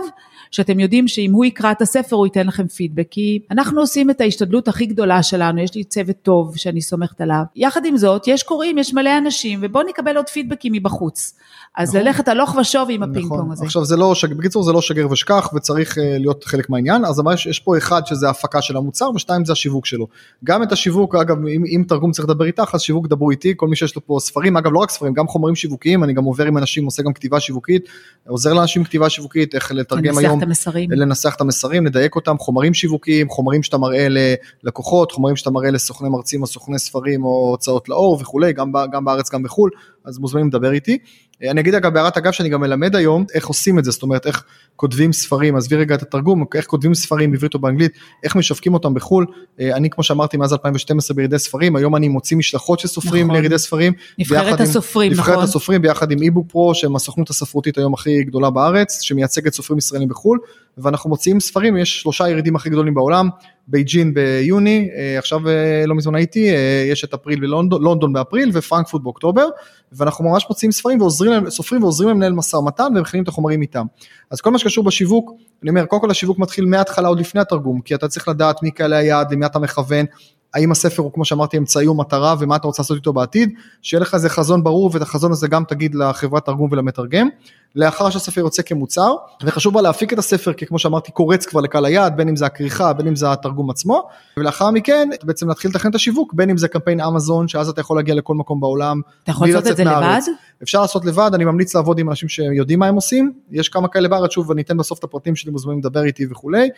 שאתם יודעים שאם הוא יקרא את הספר הוא ייתן לכם פידבק, כי אנחנו עושים את ההשתדלות הכי גדולה שלנו, יש לי צוות טוב שאני סומכת עליו. יחד עם זאת, יש קוראים, יש מלא אנשים, ובואו נקבל עוד פידבקים מבחוץ. אז נכון. ללכת הלוך ושוב עם הפינג פונג נכון. הזה. עכשיו זה לא, בקיצור זה לא שגר ושכח וצריך uh, להיות חלק מהעניין, אז יש, יש פה אחד שזה ההפקה של המוצר ושתיים זה השיווק שלו. גם את השיווק, אגב אם, אם תרגום צריך לדבר איתך אז שיווק דברו איתי, כל מי שיש לו פה ספרים, אגב לא רק ספרים, גם חומרים שיווקיים, אני גם עובר עם אנשים, עושה גם כתיבה שיווקית, עוזר לאנשים כתיבה שיווקית, איך לתרגם היום את המסרים. לנסח את המסרים, לדייק אותם, חומרים שיווקיים, חומרים שאתה מראה ללקוחות, חומרים שאתה מראה לסוכני מרצים או סוכני ספרים או הוצאות לאור וכולי, גם, גם בארץ גם בחו"ל, אז מוזמנים לדבר איתי. אני אגיד אגב בהערת אגב שאני גם מלמד היום איך עושים את זה, זאת אומרת איך כותבים ספרים, עזבי רגע את התרגום, איך כותבים ספרים בעברית או באנגלית, איך משווקים אותם בחו"ל, אני כמו שאמרתי מאז 2012 בירידי ספרים, היום אני מוציא משלחות של סופרים נכון. לירידי ספרים. נבחרת הסופרים, נכון. נבחרת הסופרים ביחד עם eBook Pro, שהם הסוכנות הספרותית היום הכי גדולה בארץ, שמייצגת סופרים ישראלים בחו"ל, ואנחנו מוציאים ספרים, יש שלושה ירידים הכי גדולים בעולם, בייג'ין ביוני, אה, עכשיו אה, לא מזמן הייתי, אה, יש את אפריל בלונדון, לונדון באפריל ופרנקפורט באוקטובר, ואנחנו ממש מוציאים ספרים ועוזרים להם, סופרים ועוזרים להם לנהל משא ומתן ומכינים את החומרים איתם. אז כל מה שקשור בשיווק, אני אומר, קודם כל השיווק מתחיל מההתחלה עוד לפני התרגום, כי אתה צריך לדעת מי קהלי היעד, למי אתה מכוון, האם הספר הוא כמו שאמרתי אמצעי או מטרה ומה אתה רוצה לעשות איתו בעתיד, שיהיה לך איזה חזון ברור ואת החזון הזה גם תגיד לחברת תרגום ולמתרגם, לאחר שהספר יוצא כמוצר, וחשוב בה להפיק את הספר כי כמו שאמרתי קורץ כבר לקהל היעד, בין אם זה הכריכה, בין אם זה התרגום עצמו, ולאחר מכן בעצם להתחיל לתכנן את השיווק, בין אם זה קמפיין אמזון, שאז אתה יכול להגיע לכל מקום בעולם, אתה יכול לעשות את זה לבד? אפשר לעשות לבד, אני ממליץ לעבוד עם אנשים שיודעים מה הם עושים, יש כמה כאלה בארץ, שוב אני אתן בסוף את הפרטים שלי, מוזמנים לדבר איתי וכולי,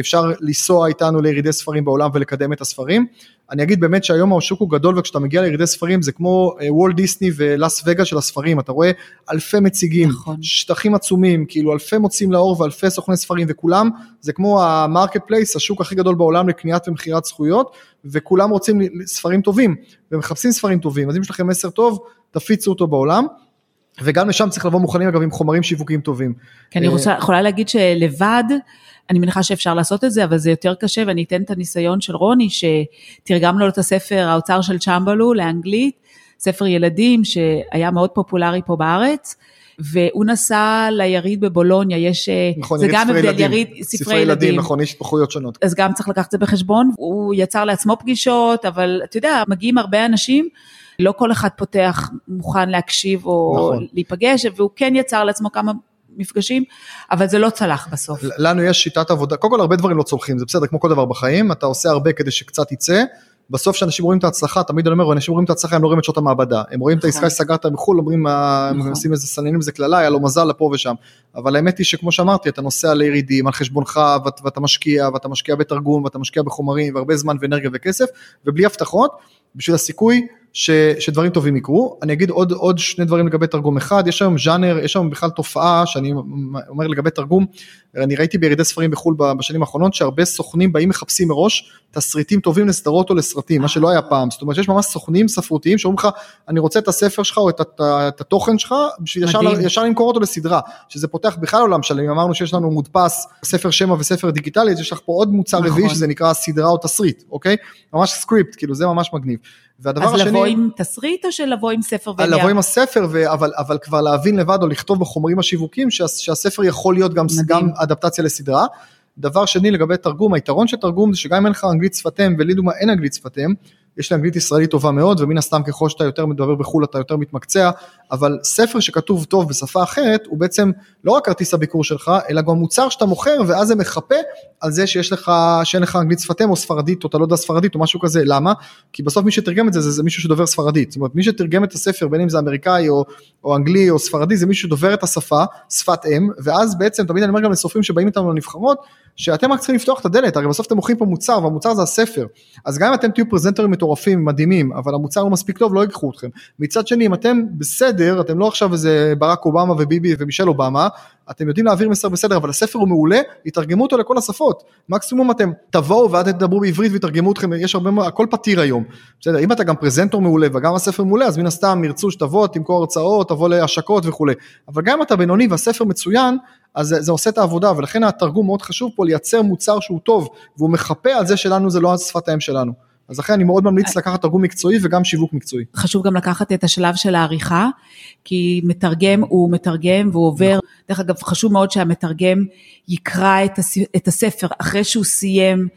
אפשר לנסוע איתנו לירידי ספרים בעולם ולקדם את הספרים, אני אגיד באמת שהיום השוק הוא גדול וכשאתה מגיע לירידי ספרים זה כמו וולט דיסני ולאס וגה של הספרים, אתה רואה אלפי מציגים, נכון. שטחים עצומים, כאילו אלפי מוצאים לאור ואלפי סוכני ספרים וכולם, זה כמו ה marketplace, השוק הכי גדול בעולם לקניית ומכירת זכויות, וכולם רוצים ספרים טובים, ומחפשים ספרים טובים, אז אם יש לכם מסר טוב, תפיצו אותו בעולם. וגם לשם צריך לבוא מוכנים אגב עם חומרים שיווקיים טובים. כי אני אה, רוצה, יכולה להגיד שלבד, אני מניחה שאפשר לעשות את זה, אבל זה יותר קשה, ואני אתן את הניסיון של רוני, שתרגמנו לו את הספר האוצר של צ'מבלו לאנגלית, ספר ילדים שהיה מאוד פופולרי פה בארץ. והוא נסע ליריד בבולוניה, יש, נכון, זה גם הבדל, יריד ספרי, ספרי ילדים, ילדים, נכון, יש התפתחויות שונות. אז גם צריך לקחת את זה בחשבון, הוא יצר לעצמו פגישות, אבל אתה יודע, מגיעים הרבה אנשים, לא כל אחד פותח, מוכן להקשיב או נכון. להיפגש, והוא כן יצר לעצמו כמה מפגשים, אבל זה לא צלח בסוף. לנו יש שיטת עבודה, קודם כל הרבה דברים לא צולחים, זה בסדר, כמו כל דבר בחיים, אתה עושה הרבה כדי שקצת יצא, בסוף כשאנשים רואים את ההצלחה, תמיד אני אומר, אנשים רואים את ההצלחה, הם לא רואים את שעות המעבדה, הם רואים את העסקה נכון. שסגרת מחו"ל, אומרים, הם נכון. עושים איזה סננים, זה קללה, היה לו מזל לפה ושם, אבל האמת היא שכמו שאמרתי, אתה נוסע לירידים על חשבונך, ואתה משקיע, ואתה משקיע בתרגום, ואתה משקיע בחומרים, והרבה זמן ואנרגיה וכסף, ובלי הבטחות, בשביל הסיכוי ש, שדברים טובים יקרו. אני אגיד עוד, עוד שני דברים לגבי תרגום אחד, יש היום ז'אנר, יש היום בכלל תופעה שאני אומר לגבי תרגום, אני ראיתי בירידי ספרים בחו"ל בשנים האחרונות שהרבה סוכנים באים מחפשים מראש תסריטים טובים לסדרות או לסרטים, מה שלא היה פעם, זאת אומרת שיש ממש סוכנים ספרותיים שאומרים לך אני רוצה את הספר שלך או את, את, את התוכן שלך בשביל ישר, ישר למכור אותו לסדרה, שזה פותח בכלל עולם שלם, אמרנו שיש לנו מודפס ספר שמע וספר דיגיטלי, אז יש לך פה עוד מוצר נכון. רביעי שזה נקרא סדרה או תסריט, אוקיי? ממש script, כאילו זה ממש מגניב. והדבר אז השני... אז לבוא עם תסריט או שלבוא עם ספר ונייר? לבוא עם הספר, ו... אבל, אבל כבר להבין לבד או לכתוב בחומרים השיווקים שה... שהספר יכול להיות גם, גם אדפטציה לסדרה. דבר שני לגבי תרגום, היתרון של תרגום זה שגם אם אין לך אנגלית שפת אם, ולי דוגמה אין אנגלית שפת אם, יש לי אנגלית ישראלית טובה מאוד ומן הסתם ככל שאתה יותר מדבר בחו"ל אתה יותר מתמקצע אבל ספר שכתוב טוב בשפה אחרת הוא בעצם לא רק כרטיס הביקור שלך אלא גם מוצר שאתה מוכר ואז זה מחפה על זה שיש לך שאין לך אנגלית שפתם או ספרדית או אתה לא יודע ספרדית או משהו כזה. למה? כי בסוף מי שתרגם את זה זה, זה מישהו שדובר ספרדית. זאת אומרת מי שתרגם את הספר בין אם זה אמריקאי או, או אנגלי או ספרדי זה מישהו שדובר את השפה שפת אם ואז בעצם תמיד אני אומר גם לסופרים שבאים איתנו לנבחרות שאתם רק צריכים לפתוח את הדלת הרי בסוף אתם מוכרים פה מוצר והמוצר זה הספר. אז גם אם אתם תהיו פרזנטורים מטורפים מדהימים אבל המוצר לא מספיק טוב לא ייקחו אתכם. מצד שני אם אתם בסדר אתם לא עכשיו איזה ברק אובמה וביבי ומישל אובמה אתם יודעים להעביר מסר בסדר אבל הספר הוא מעולה יתרגמו אותו לכל השפות. מקסימום אתם תבואו ואל תדברו בעברית ויתרגמו אתכם יש הרבה הכל פתיר היום. בסדר אם אתה גם פרזנטור מעולה וגם הספר מעולה אז מן הסתם ירצו שתבוא תמכור הרצאות תבוא להשקות וכולי. אבל גם אם אתה בינוני והספר מצוין אז זה, זה עושה את העבודה ולכן התרגום מאוד חשוב פה לייצר מוצר שהוא טוב והוא מחפה על זה שלנו זה לא שפת האם שלנו. אז לכן אני מאוד ממליץ לקחת תרגום מקצועי וגם שיווק מקצועי. חשוב גם לקחת את השלב של העריכה, כי מתרגם הוא מתרגם והוא עובר, נכון. דרך אגב חשוב מאוד שהמתרגם יקרא את הספר אחרי שהוא סיים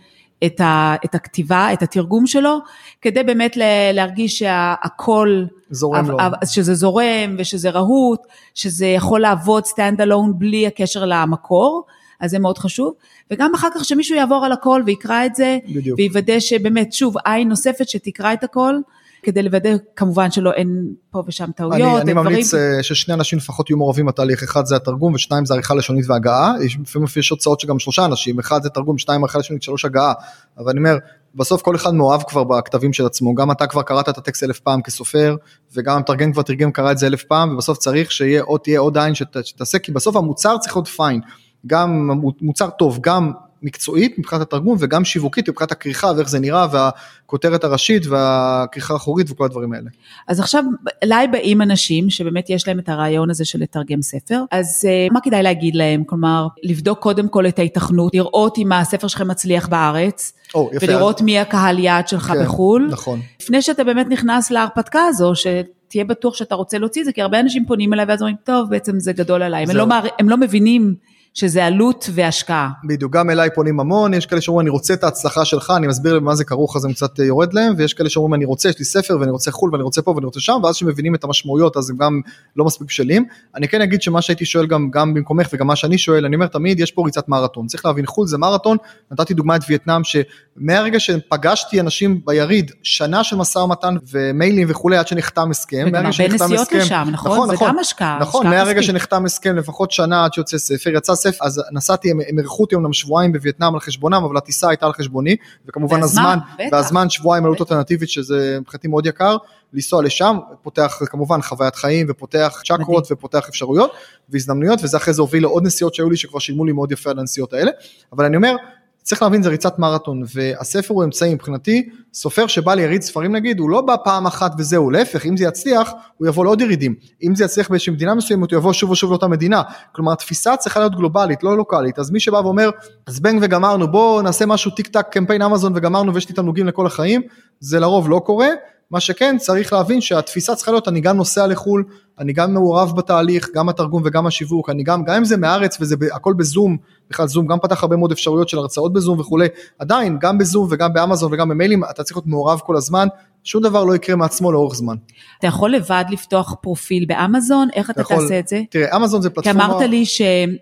את, ה, את הכתיבה, את התרגום שלו, כדי באמת להרגיש שהכל, זורם לו. שזה זורם ושזה רהוט, שזה יכול לעבוד stand alone בלי הקשר למקור. אז זה מאוד חשוב, וגם אחר כך שמישהו יעבור על הכל ויקרא את זה, בדיוק. ויוודא שבאמת, שוב, עין נוספת שתקרא את הכל, כדי לוודא כמובן שלא אין פה ושם טעויות. אני, אני ממליץ דברים... ששני אנשים לפחות יהיו מעורבים בתהליך, אחד זה התרגום ושניים זה עריכה לשונית והגעה, לפעמים יש הוצאות שגם שלושה אנשים, אחד זה תרגום, שניים עריכה לשונית, שלוש הגעה, אבל אני אומר, בסוף כל אחד מאוהב כבר בכתבים של עצמו, גם אתה כבר קראת את הטקסט אלף פעם כסופר, וגם המתרגם כבר תרגם קרא את זה אלף פעם, ובסוף צריך שיהיה עוד, תהיה עוד עין שתעשה, כי בסוף המוצר צריך להיות פיין, גם מוצר טוב, גם מקצועית מבחינת התרגום וגם שיווקית מבחינת הכריכה ואיך זה נראה והכותרת הראשית והכריכה האחורית וכל הדברים האלה. אז עכשיו אליי באים אנשים שבאמת יש להם את הרעיון הזה של לתרגם ספר, אז uh, מה כדאי להגיד להם? כלומר, לבדוק קודם כל את ההיתכנות, לראות אם הספר שלכם מצליח בארץ, oh, יפה, ולראות אז... מי הקהל יעד שלך כן, בחו"ל, נכון. לפני שאתה באמת נכנס להרפתקה הזו, ש... תהיה בטוח שאתה רוצה להוציא את זה, כי הרבה אנשים פונים אליי ואז אומרים, טוב, בעצם זה גדול עליי, הם לא, הם לא מבינים שזה עלות והשקעה. בדיוק, גם אליי פונים המון, יש כאלה שאומרים אני רוצה את ההצלחה שלך, אני מסביר להם מה זה כרוך אז הם קצת אה, יורד להם, ויש כאלה שאומרים אני רוצה, יש לי ספר ואני רוצה חו"ל ואני רוצה פה ואני רוצה שם, ואז כשמבינים את המשמעויות אז הם גם לא מספיק בשלים. אני כן אגיד שמה שהייתי שואל גם, גם במקומך וגם מה שאני שואל, אני אומר תמיד יש פה ריצת מרתון, צריך להבין חו"ל זה מרתון, נתתי דוגמא את וייטנאם שמהרגע שפגשתי אנשים ביריד, שנה של משא ומתן ומיילים וכולי עד שנחתם הסכם, וגם הרבה נסיעות לשם, נכון? נכון, זה נכון. נכון, מהרגע שנחתם הסכם לפחות שנה עד שיוצא ספר, יצא ספר, אז נסעתי הם, הם אירחו אותי אמנם שבועיים בווייטנאם על חשבונם, אבל הטיסה הייתה על חשבוני, וכמובן הזמן, והזמן שבועיים עלות אלטרנטיבית, שזה מבחינתי מאוד יקר, לנסוע לשם, פותח כמובן חוויית חיים, ופותח צ'קרות, ופותח אפשרויות והזדמנויות, וזה אחרי זה הוביל לעוד נסיעות שהיו לי, שכבר שילמו לי מאוד יפה על הנסיעות האלה, אבל אני אומר, צריך להבין זה ריצת מרתון והספר הוא אמצעי. מבחינתי סופר שבא ליריד ספרים נגיד הוא לא בא פעם אחת וזהו. להפך אם זה יצליח הוא יבוא לעוד ירידים. אם זה יצליח באיזושהי מדינה מסוימת הוא יבוא שוב ושוב לאותה מדינה. כלומר התפיסה צריכה להיות גלובלית לא לוקאלית. אז מי שבא ואומר זבנג וגמרנו בוא נעשה משהו טיק טק קמפיין אמזון וגמרנו ויש לי תמלוגים לכל החיים זה לרוב לא קורה מה שכן צריך להבין שהתפיסה צריכה להיות אני גם נוסע לחו"ל אני גם מעורב בתהליך גם התרגום וגם השיווק אני גם גם אם זה מהארץ וזה הכל בזום בכלל זום גם פתח הרבה מאוד אפשרויות של הרצאות בזום וכולי, עדיין גם בזום וגם באמזון וגם במיילים אתה צריך להיות מעורב כל הזמן, שום דבר לא יקרה מעצמו לאורך זמן. אתה יכול לבד לפתוח פרופיל באמזון, איך אתה יכול, תעשה את זה? תראה, אמזון זה פלטפורמה... כי אמרת לי ש,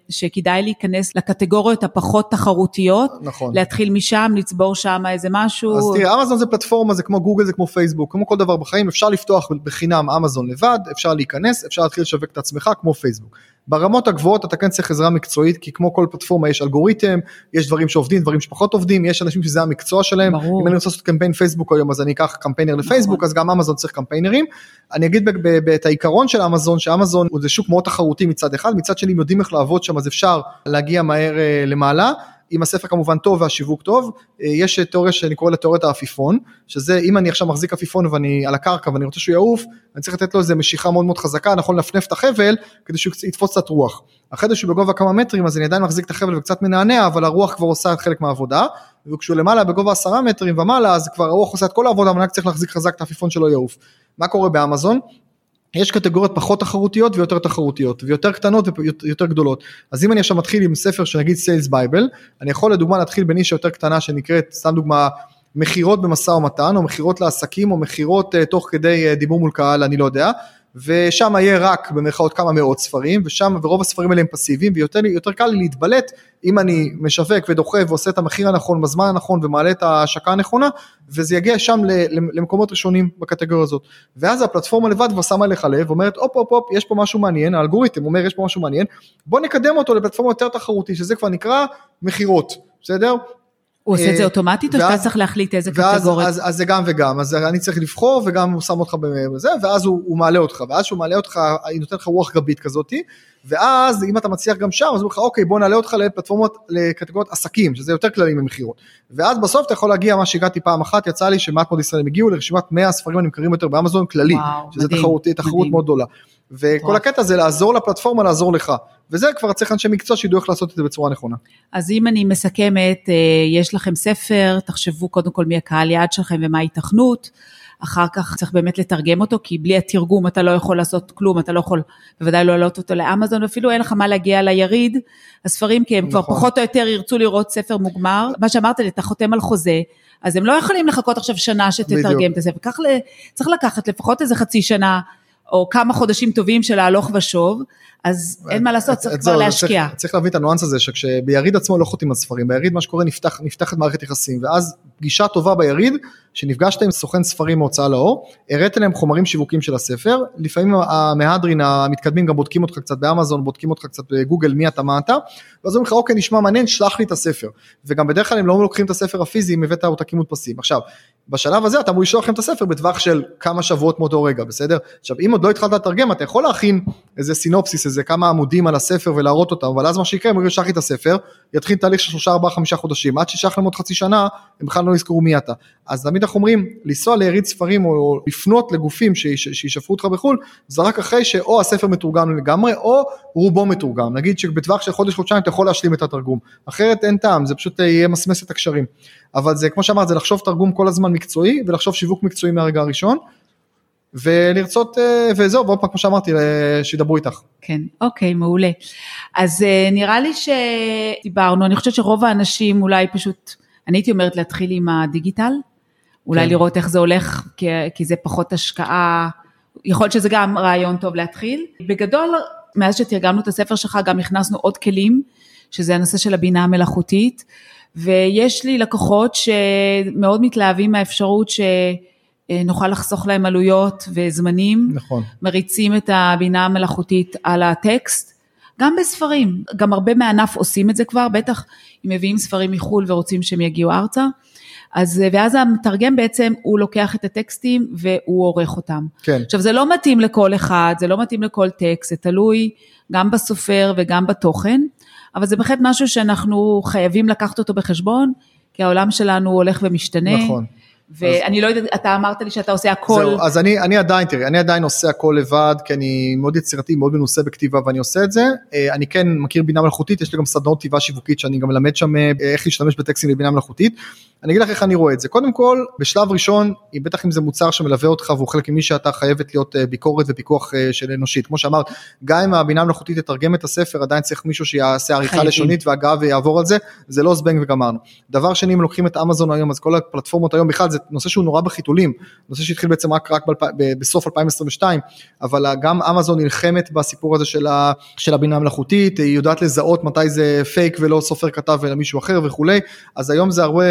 שכדאי להיכנס לקטגוריות הפחות תחרותיות, נכון. להתחיל משם, לצבור שם איזה משהו. אז תראה, אמזון זה פלטפורמה, זה כמו גוגל, זה כמו פייסבוק, כמו כל דבר בחיים, אפשר לפתוח בחינם אמזון לבד, אפשר להיכנס, אפשר להתחיל לשווק את עצמך כמו פייסבוק. ברמות הגבוהות אתה כן צריך עזרה מקצועית כי כמו כל פלטפורמה יש אלגוריתם, יש דברים שעובדים, דברים שפחות עובדים, יש אנשים שזה המקצוע שלהם, ברור. אם אני רוצה לעשות קמפיין פייסבוק היום אז אני אקח קמפיינר לפייסבוק נכון. אז גם אמזון צריך קמפיינרים. אני אגיד את העיקרון של אמזון שאמזון זה שוק מאוד תחרותי מצד אחד, מצד שני אם יודעים איך לעבוד שם אז אפשר להגיע מהר אה, למעלה. אם הספר כמובן טוב והשיווק טוב, אה, יש תיאוריה שאני קורא לה תיאוריית העפיפון, שזה אם אני עכשיו מחזיק עפיפון ואני על הקרקע ואני רוצה שהוא יעוף, אני צריך לתת לו איזה משיכה מאוד מאוד חזקה, נכון לנפנף את החבל כדי שהוא יתפוס קצת רוח. אחרי זה שהוא בגובה כמה מטרים אז אני עדיין מחזיק את החבל וקצת מנענע, אבל הרוח כבר עושה חלק מהעבודה, וכשהוא למעלה בגובה עשרה מטרים ומעלה אז כבר הרוח עושה את כל העבודה, אבל רק צריך להחזיק חזק את העפיפון שלו יעוף. מה קורה באמזון? יש קטגוריות פחות תחרותיות ויותר תחרותיות ויותר קטנות ויותר גדולות. אז אם אני עכשיו מתחיל עם ספר שנגיד Sales Bible אני יכול לדוגמה להתחיל בנישה יותר קטנה שנקראת סתם דוגמה מכירות במשא ומתן או מכירות לעסקים או מכירות uh, תוך כדי uh, דיבור מול קהל אני לא יודע ושם יהיה רק במרכאות כמה מאות ספרים ושם ורוב הספרים האלה הם פסיביים ויותר קל לי להתבלט אם אני משווק ודוחף ועושה את המחיר הנכון בזמן הנכון ומעלה את ההשקה הנכונה וזה יגיע שם למקומות ראשונים בקטגוריה הזאת. ואז הפלטפורמה לבד כבר שמה לך לב ואומרת הופ הופ הופ יש פה משהו מעניין האלגוריתם אומר יש פה משהו מעניין בוא נקדם אותו לפלטפורמה יותר תחרותית שזה כבר נקרא מכירות בסדר הוא עושה את זה אה, אוטומטית או שאתה צריך להחליט איזה קטגוריה? אז, אז זה גם וגם, אז אני צריך לבחור וגם הוא שם אותך בזה, ואז הוא, הוא מעלה אותך, ואז שהוא מעלה אותך, היא נותנת לך רוח גבית כזאתי, ואז אם אתה מצליח גם שם, אז הוא אומר לך אוקיי בוא נעלה אותך לפלטפורמות, לקטגוריות עסקים, שזה יותר כללי ממכירות, ואז בסוף אתה יכול להגיע, מה שהגעתי פעם אחת, יצא לי שמעט מאוד ישראלים הגיעו לרשימת 100 הספרים הנמכרים יותר באמזון כללי, וואו, שזה מדהים, תחרות, תחרות מאוד גדולה. וכל הקטע זה לעזור לפלטפורמה לעזור לך, וזה כבר צריך אנשי מקצוע שידעו איך לעשות את זה בצורה נכונה. אז אם אני מסכמת, אה, יש לכם ספר, תחשבו קודם כל מי הקהל יעד שלכם ומה ההיתכנות, אחר כך צריך באמת לתרגם אותו, כי בלי התרגום אתה לא יכול לעשות כלום, אתה לא יכול בוודאי לא להעלות אותו לאמזון, אפילו אין לך מה להגיע ליריד, הספרים, כי הם נכון. כבר פחות או יותר ירצו לראות ספר מוגמר. מה שאמרת לי, אתה חותם על חוזה, אז הם לא יכולים לחכות עכשיו שנה שתתרגם את הספר, צריך לקחת לפחות איזה חצי שנה או כמה חודשים טובים של ההלוך ושוב, אז אין מה לעשות, צריך כבר להשקיע. צריך להבין את הניואנס הזה, שכשביריד עצמו לא חותמים על ספרים, ביריד מה שקורה נפתחת מערכת יחסים, ואז פגישה טובה ביריד, שנפגשת עם סוכן ספרים מהוצאה לאור, הראת להם חומרים שיווקים של הספר, לפעמים המהדרין המתקדמים גם בודקים אותך קצת באמזון, בודקים אותך קצת בגוגל מי אתה מה אתה, ואז אומרים לך אוקיי נשמע מעניין, שלח לי את הספר, וגם בדרך כלל הם לא לוקחים את הספר הפיזי אם הבאת עותקים מודפסים. עכשיו, בשלב הזה אתה אמור לשלוח לכם את הספר בטווח של כמה שבועות מאותו רגע, בסדר? עכשיו אם עוד לא התחלת לתרגם אתה יכול להכין איזה סינופסיס, איזה כמה עמודים על הספר ולהראות אותם, אבל אז מה שיקרה, הם ישלח לי את הספר, יתחיל תהליך של שלושה ארבעה חמישה חודשים, עד שישלח להם עוד חצי שנה, הם בכלל לא יזכרו מי אתה. אז תמיד אנחנו אומרים, לנסוע ליריד ספרים או לפנות לגופים שישפרו אותך בחו"ל, זה רק אחרי שאו הספר מתורגם לגמרי, או רובו מתורגם. נגיד שבטווח של חודש חודשיים אתה יכול להשלים את התרגום, אחרת אין טעם, זה פשוט יהיה מסמס את הקשרים. אבל זה כמו שאמרת, זה לחשוב תרגום כל הזמן מקצועי, ולחשוב שיווק מקצועי מהרגע הראשון. ולרצות אה, וזהו ועוד פעם כמו שאמרתי שידברו איתך. כן אוקיי מעולה אז אה, נראה לי שדיברנו אני חושבת שרוב האנשים אולי פשוט אני הייתי אומרת להתחיל עם הדיגיטל אולי כן. לראות איך זה הולך כי, כי זה פחות השקעה יכול להיות שזה גם רעיון טוב להתחיל בגדול מאז שתרגמנו את הספר שלך גם הכנסנו עוד כלים שזה הנושא של הבינה המלאכותית ויש לי לקוחות שמאוד מתלהבים מהאפשרות ש... אה, נוכל לחסוך להם עלויות וזמנים. נכון. מריצים את הבינה המלאכותית על הטקסט. גם בספרים, גם הרבה מהענף עושים את זה כבר, בטח אם מביאים ספרים מחו"ל ורוצים שהם יגיעו ארצה. אז, אה, ואז המתרגם בעצם, הוא לוקח את הטקסטים והוא עורך אותם. כן. עכשיו זה לא מתאים לכל אחד, זה לא מתאים לכל טקסט, זה תלוי גם בסופר וגם בתוכן, אבל זה בהחלט משהו שאנחנו חייבים לקחת אותו בחשבון, כי העולם שלנו הולך ומשתנה. נכון. ואני אז... לא יודעת, אתה אמרת לי שאתה עושה הכל. זהו, אז אני, אני עדיין, תראי, אני עדיין עושה הכל לבד, כי אני מאוד יצירתי, מאוד מנוסה בכתיבה ואני עושה את זה. אה, אני כן מכיר בינה מלאכותית, יש לי גם סדנאות כתיבה שיווקית שאני גם מלמד שם אה, איך להשתמש בטקסטים בבינה מלאכותית. אני אגיד לך איך אני רואה את זה. קודם כל, בשלב ראשון, בטח אם זה מוצר שמלווה אותך והוא חלק ממי שאתה חייבת להיות אה, ביקורת ופיקוח של אנושית. כמו שאמרת, גם אם הבינה המלאכותית תתרגם את הספר, עדיין צריך מישהו שיעשה עריכה לשונית והגעה ויעבור על זה, זה לא זבנג וגמרנו. דבר שני, אם לוקחים את אמזון היום, אז כל הפלטפורמות היום בכלל זה נושא שהוא נורא בחיתולים, נושא שהתחיל בעצם רק, רק בסוף 2022, אבל גם אמזון נלחמת בסיפור הזה של, ה, של הבינה המלאכותית, היא יודעת לזהות מתי זה פייק ולא סופר כתב אלא מישהו אחר וכולי, אז היום זה הרבה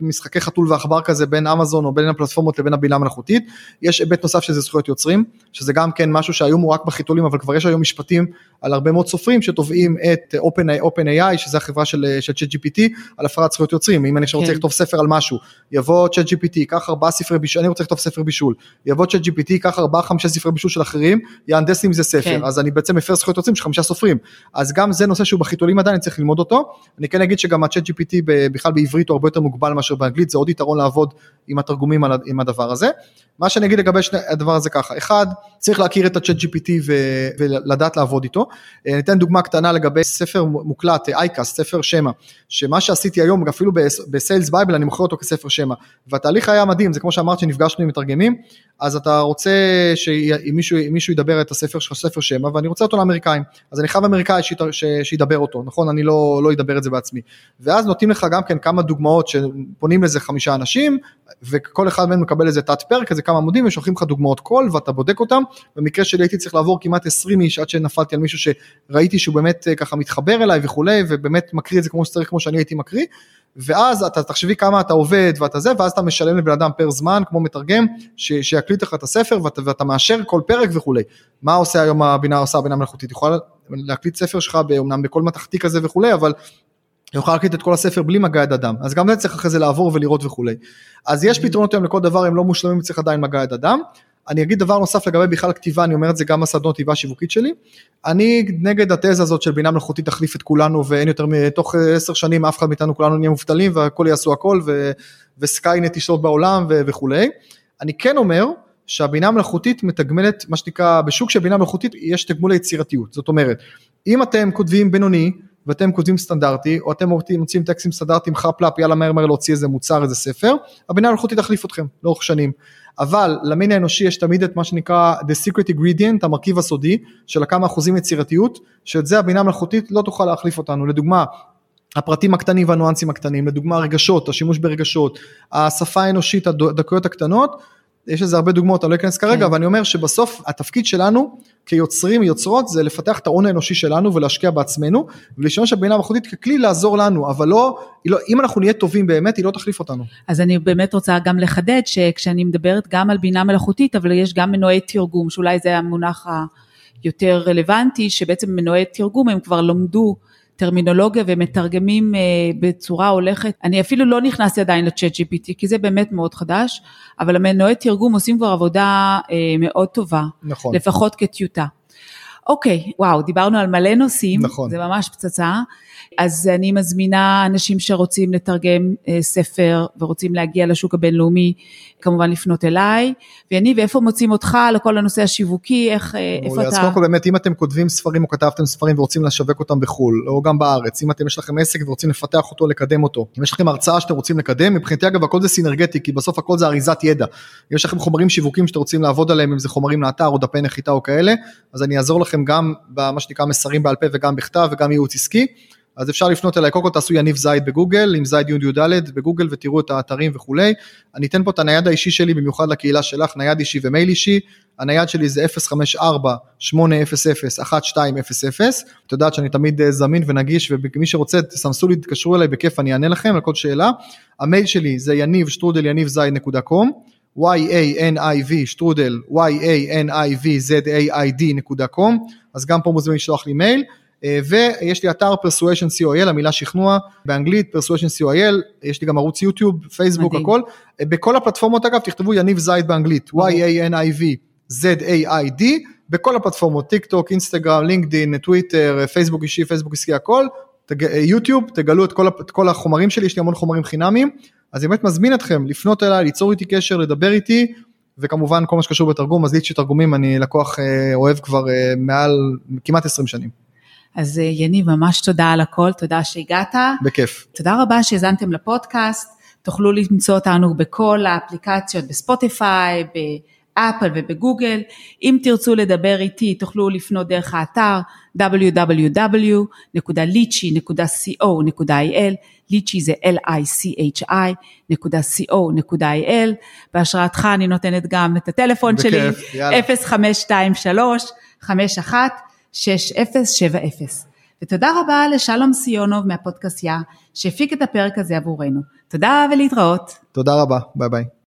משחקי חתול ועכבר כזה בין אמזון או בין הפלטפורמות לבין הבינה המלאכותית, יש היבט נוסף שזה זכויות יוצרים, שזה גם כן משהו שהיום הוא רק בחיתולים, אבל כבר יש היום משפטים על הרבה מאוד סופרים שתובעים את Open, OpenAI, שזה החברה של, ChatGPT, על הפרת זכויות יוצרים, אם אני עכשיו כן. רוצה לכתוב ספר על משהו, יבוא ChatGPT, ייקח ארבעה ספרי בישול, אני רוצה לכתוב ספר בישול, יבוא צ'אט GPT, ייקח ארבעה חמישה ספרי בישול של אחרים, יהנדס לי מזה ספר, כן. אז אני בעצם מפר זכויות יוצרים של חמישה סופרים, אז גם זה נושא שהוא בחיתולים עדיין, אני צריך ללמוד אותו, אני כן אגיד שגם הצ'אט GPT בכלל בעברית הוא הרבה יותר מוגבל מאשר באנגלית, זה עוד יתרון לעבוד עם התרגומים עם הדבר הזה. מה שאני אגיד לגבי שני, הדבר הזה ככה, אחד, צריך להכיר את הצ'אט GPT ו, ולדעת לעבוד איתו. אני אתן דוגמה קטנה לגבי ספר מוקלט, אייקאס, ספר שמע, שמה שעשיתי היום, אפילו ב Sales Bible אני מוכר אותו כספר שמע, והתהליך היה מדהים, זה כמו שאמרת שנפגשנו עם מתרגמים, אז אתה רוצה שאם מישהו, מישהו ידבר את הספר שלך, ספר שמע, ואני רוצה אותו לאמריקאים, אז אני חייב אמריקאי שידבר אותו, נכון? אני לא, לא אדבר את זה בעצמי. ואז נותנים לך גם כן כמה דוגמאות שפונים לזה חמישה אנשים, וכל אחד מהם מקבל איזה תת פרק, איזה כמה עמודים, ושולחים לך דוגמאות קול, ואתה בודק אותם. במקרה שלי הייתי צריך לעבור כמעט 20 איש עד שנפלתי על מישהו שראיתי שהוא באמת אה, ככה מתחבר אליי וכולי, ובאמת מקריא את זה כמו שצריך, כמו שאני הייתי מקריא. ואז אתה תחשבי כמה אתה עובד ואתה זה, ואז אתה משלם לבן אדם פר זמן, כמו מתרגם, ש, שיקליט לך את הספר ואתה, ואתה מאשר כל פרק וכולי. מה עושה היום הבינה, עושה הבינה המלאכותית? היא יכולה להקליט ספר שלך, אמנם בכל מתכתי כזה וכולי, אבל היא יכולה להקליט את כל הספר בלי מגע יד אדם, אז גם זה צריך אחרי זה לעבור ולראות וכולי. אז יש פתרונות היום לכל דבר, הם לא מושלמים, צריך עדיין מגע יד אדם. אני אגיד דבר נוסף לגבי בכלל כתיבה, אני אומר את זה גם בסדנות כתיבה שיווקית שלי. אני נגד התזה הזאת של בינה מלאכותית תחליף את כולנו ואין יותר מתוך עשר שנים אף אחד מאיתנו כולנו נהיה מובטלים והכל יעשו הכל ו, וסקיינט תשלוט בעולם ו, וכולי. אני כן אומר שהבינה המלאכותית מתגמלת מה שנקרא בשוק של בינה מלאכותית יש תגמול ליצירתיות זאת אומרת אם אתם כותבים בינוני ואתם כותבים סטנדרטי, או אתם מוצאים טקסטים סטנדרטיים חפלאפ, יאללה מהר מהר להוציא איזה מוצר, איזה ספר, הבינה המלאכותית תחליף אתכם לאורך שנים. אבל למין האנושי יש תמיד את מה שנקרא the secret ingredient, המרכיב הסודי, של הכמה אחוזים יצירתיות, שאת זה הבינה המלאכותית לא תוכל להחליף אותנו. לדוגמה, הפרטים הקטנים והניואנסים הקטנים, לדוגמה רגשות, השימוש ברגשות, השפה האנושית, הדקויות הקטנות, יש לזה הרבה דוגמאות, אני לא אכנס כרגע, כן. אבל אני אומר שבסוף התפקיד שלנו כיוצרים, יוצרות, זה לפתח את ההון האנושי שלנו ולהשקיע בעצמנו, ולהשתמש בבינה מלאכותית ככלי לעזור לנו, אבל לא, לא, אם אנחנו נהיה טובים באמת, היא לא תחליף אותנו. אז אני באמת רוצה גם לחדד שכשאני מדברת גם על בינה מלאכותית, אבל יש גם מנועי תרגום, שאולי זה המונח היותר רלוונטי, שבעצם מנועי תרגום הם כבר לומדו טרמינולוגיה ומתרגמים אה, בצורה הולכת. אני אפילו לא נכנסתי עדיין לצ'אט GPT, כי זה באמת מאוד חדש, אבל המנועי תרגום עושים כבר עבודה אה, מאוד טובה. נכון. לפחות כטיוטה. אוקיי, וואו, דיברנו על מלא נושאים, נכון. זה ממש פצצה. אז אני מזמינה אנשים שרוצים לתרגם אה, ספר ורוצים להגיע לשוק הבינלאומי, כמובן לפנות אליי. ויניב, איפה מוצאים אותך לכל הנושא השיווקי, איך, אה, איפה. אז אתה... קודם כל באמת אם אתם כותבים ספרים או כתבתם ספרים ורוצים לשווק אותם בחו"ל או גם בארץ אם אתם יש לכם עסק ורוצים לפתח אותו לקדם אותו אם יש לכם הרצאה שאתם רוצים לקדם מבחינתי אגב הכל זה סינרגטי כי בסוף הכל זה אריזת ידע. יש לכם חומרים שיווקים שאתם רוצים לעבוד עליהם אם זה חומרים לאתר או דפי נחיתה או כאלה אז אני אעזור לכם גם במה שנקרא מסרים בעל פה וגם בכתב וגם ייעוץ עסקי. אז אפשר לפנות אליי, קודם כל תעשו יניב זייד בגוגל, עם זייד י"ד בגוגל ותראו את האתרים וכולי. אני אתן פה את הנייד האישי שלי במיוחד לקהילה שלך, נייד אישי ומייל אישי. הנייד שלי זה 054-800-1200, את יודעת שאני תמיד אה, זמין ונגיש ומי שרוצה תסמסו לי, תתקשרו אליי בכיף אני אענה לכם על כל שאלה. המייל שלי זה יניב שטרודל יניב זייד נקודה com. Y-a-n-i-v שטרודל y-a-n-i-v-z-a-i-d נקודה com. אז גם פה מוזמנים לשלוח לי מייל. אה, ויש לי אתר persuasion co.il המילה שכנוע באנגלית persuasion co.il יש לי גם ערוץ יוטיוב פייסבוק מדהים. הכל. אה, בכל הפלטפורמות אגב תכתבו יניב זייד באנגלית y-a-n-i-v z-a-i-d בכל הפלטפורמות טיק טוק אינסטגרם לינקדין טוויטר פייסבוק אישי פייסבוק עסקי הכל. אה, יוטיוב תגלו את כל, את כל החומרים שלי יש לי המון חומרים חינמיים אז אני באמת מזמין אתכם לפנות אליי ליצור איתי קשר לדבר איתי וכמובן כל מה שקשור בתרגום אז ליצ'י תרגומים אני לקוח אה, אוהב כבר אה, מעל כמעט 20 שנים אז אה, יניב, ממש תודה על הכל, תודה שהגעת. בכיף. תודה רבה שהאזנתם לפודקאסט, תוכלו למצוא אותנו בכל האפליקציות, בספוטיפיי, באפל ובגוגל. אם תרצו לדבר איתי, תוכלו לפנות דרך האתר www.lichi.co.il, ליצ'י זה l-i-c-h-i.co.il, בהשראתך אני נותנת גם את הטלפון שלי, בכיף, יאללה. 0523 51 6070. ותודה רבה לשלום סיונוב מהפודקאסיה שהפיק את הפרק הזה עבורנו. תודה ולהתראות. תודה רבה ביי ביי.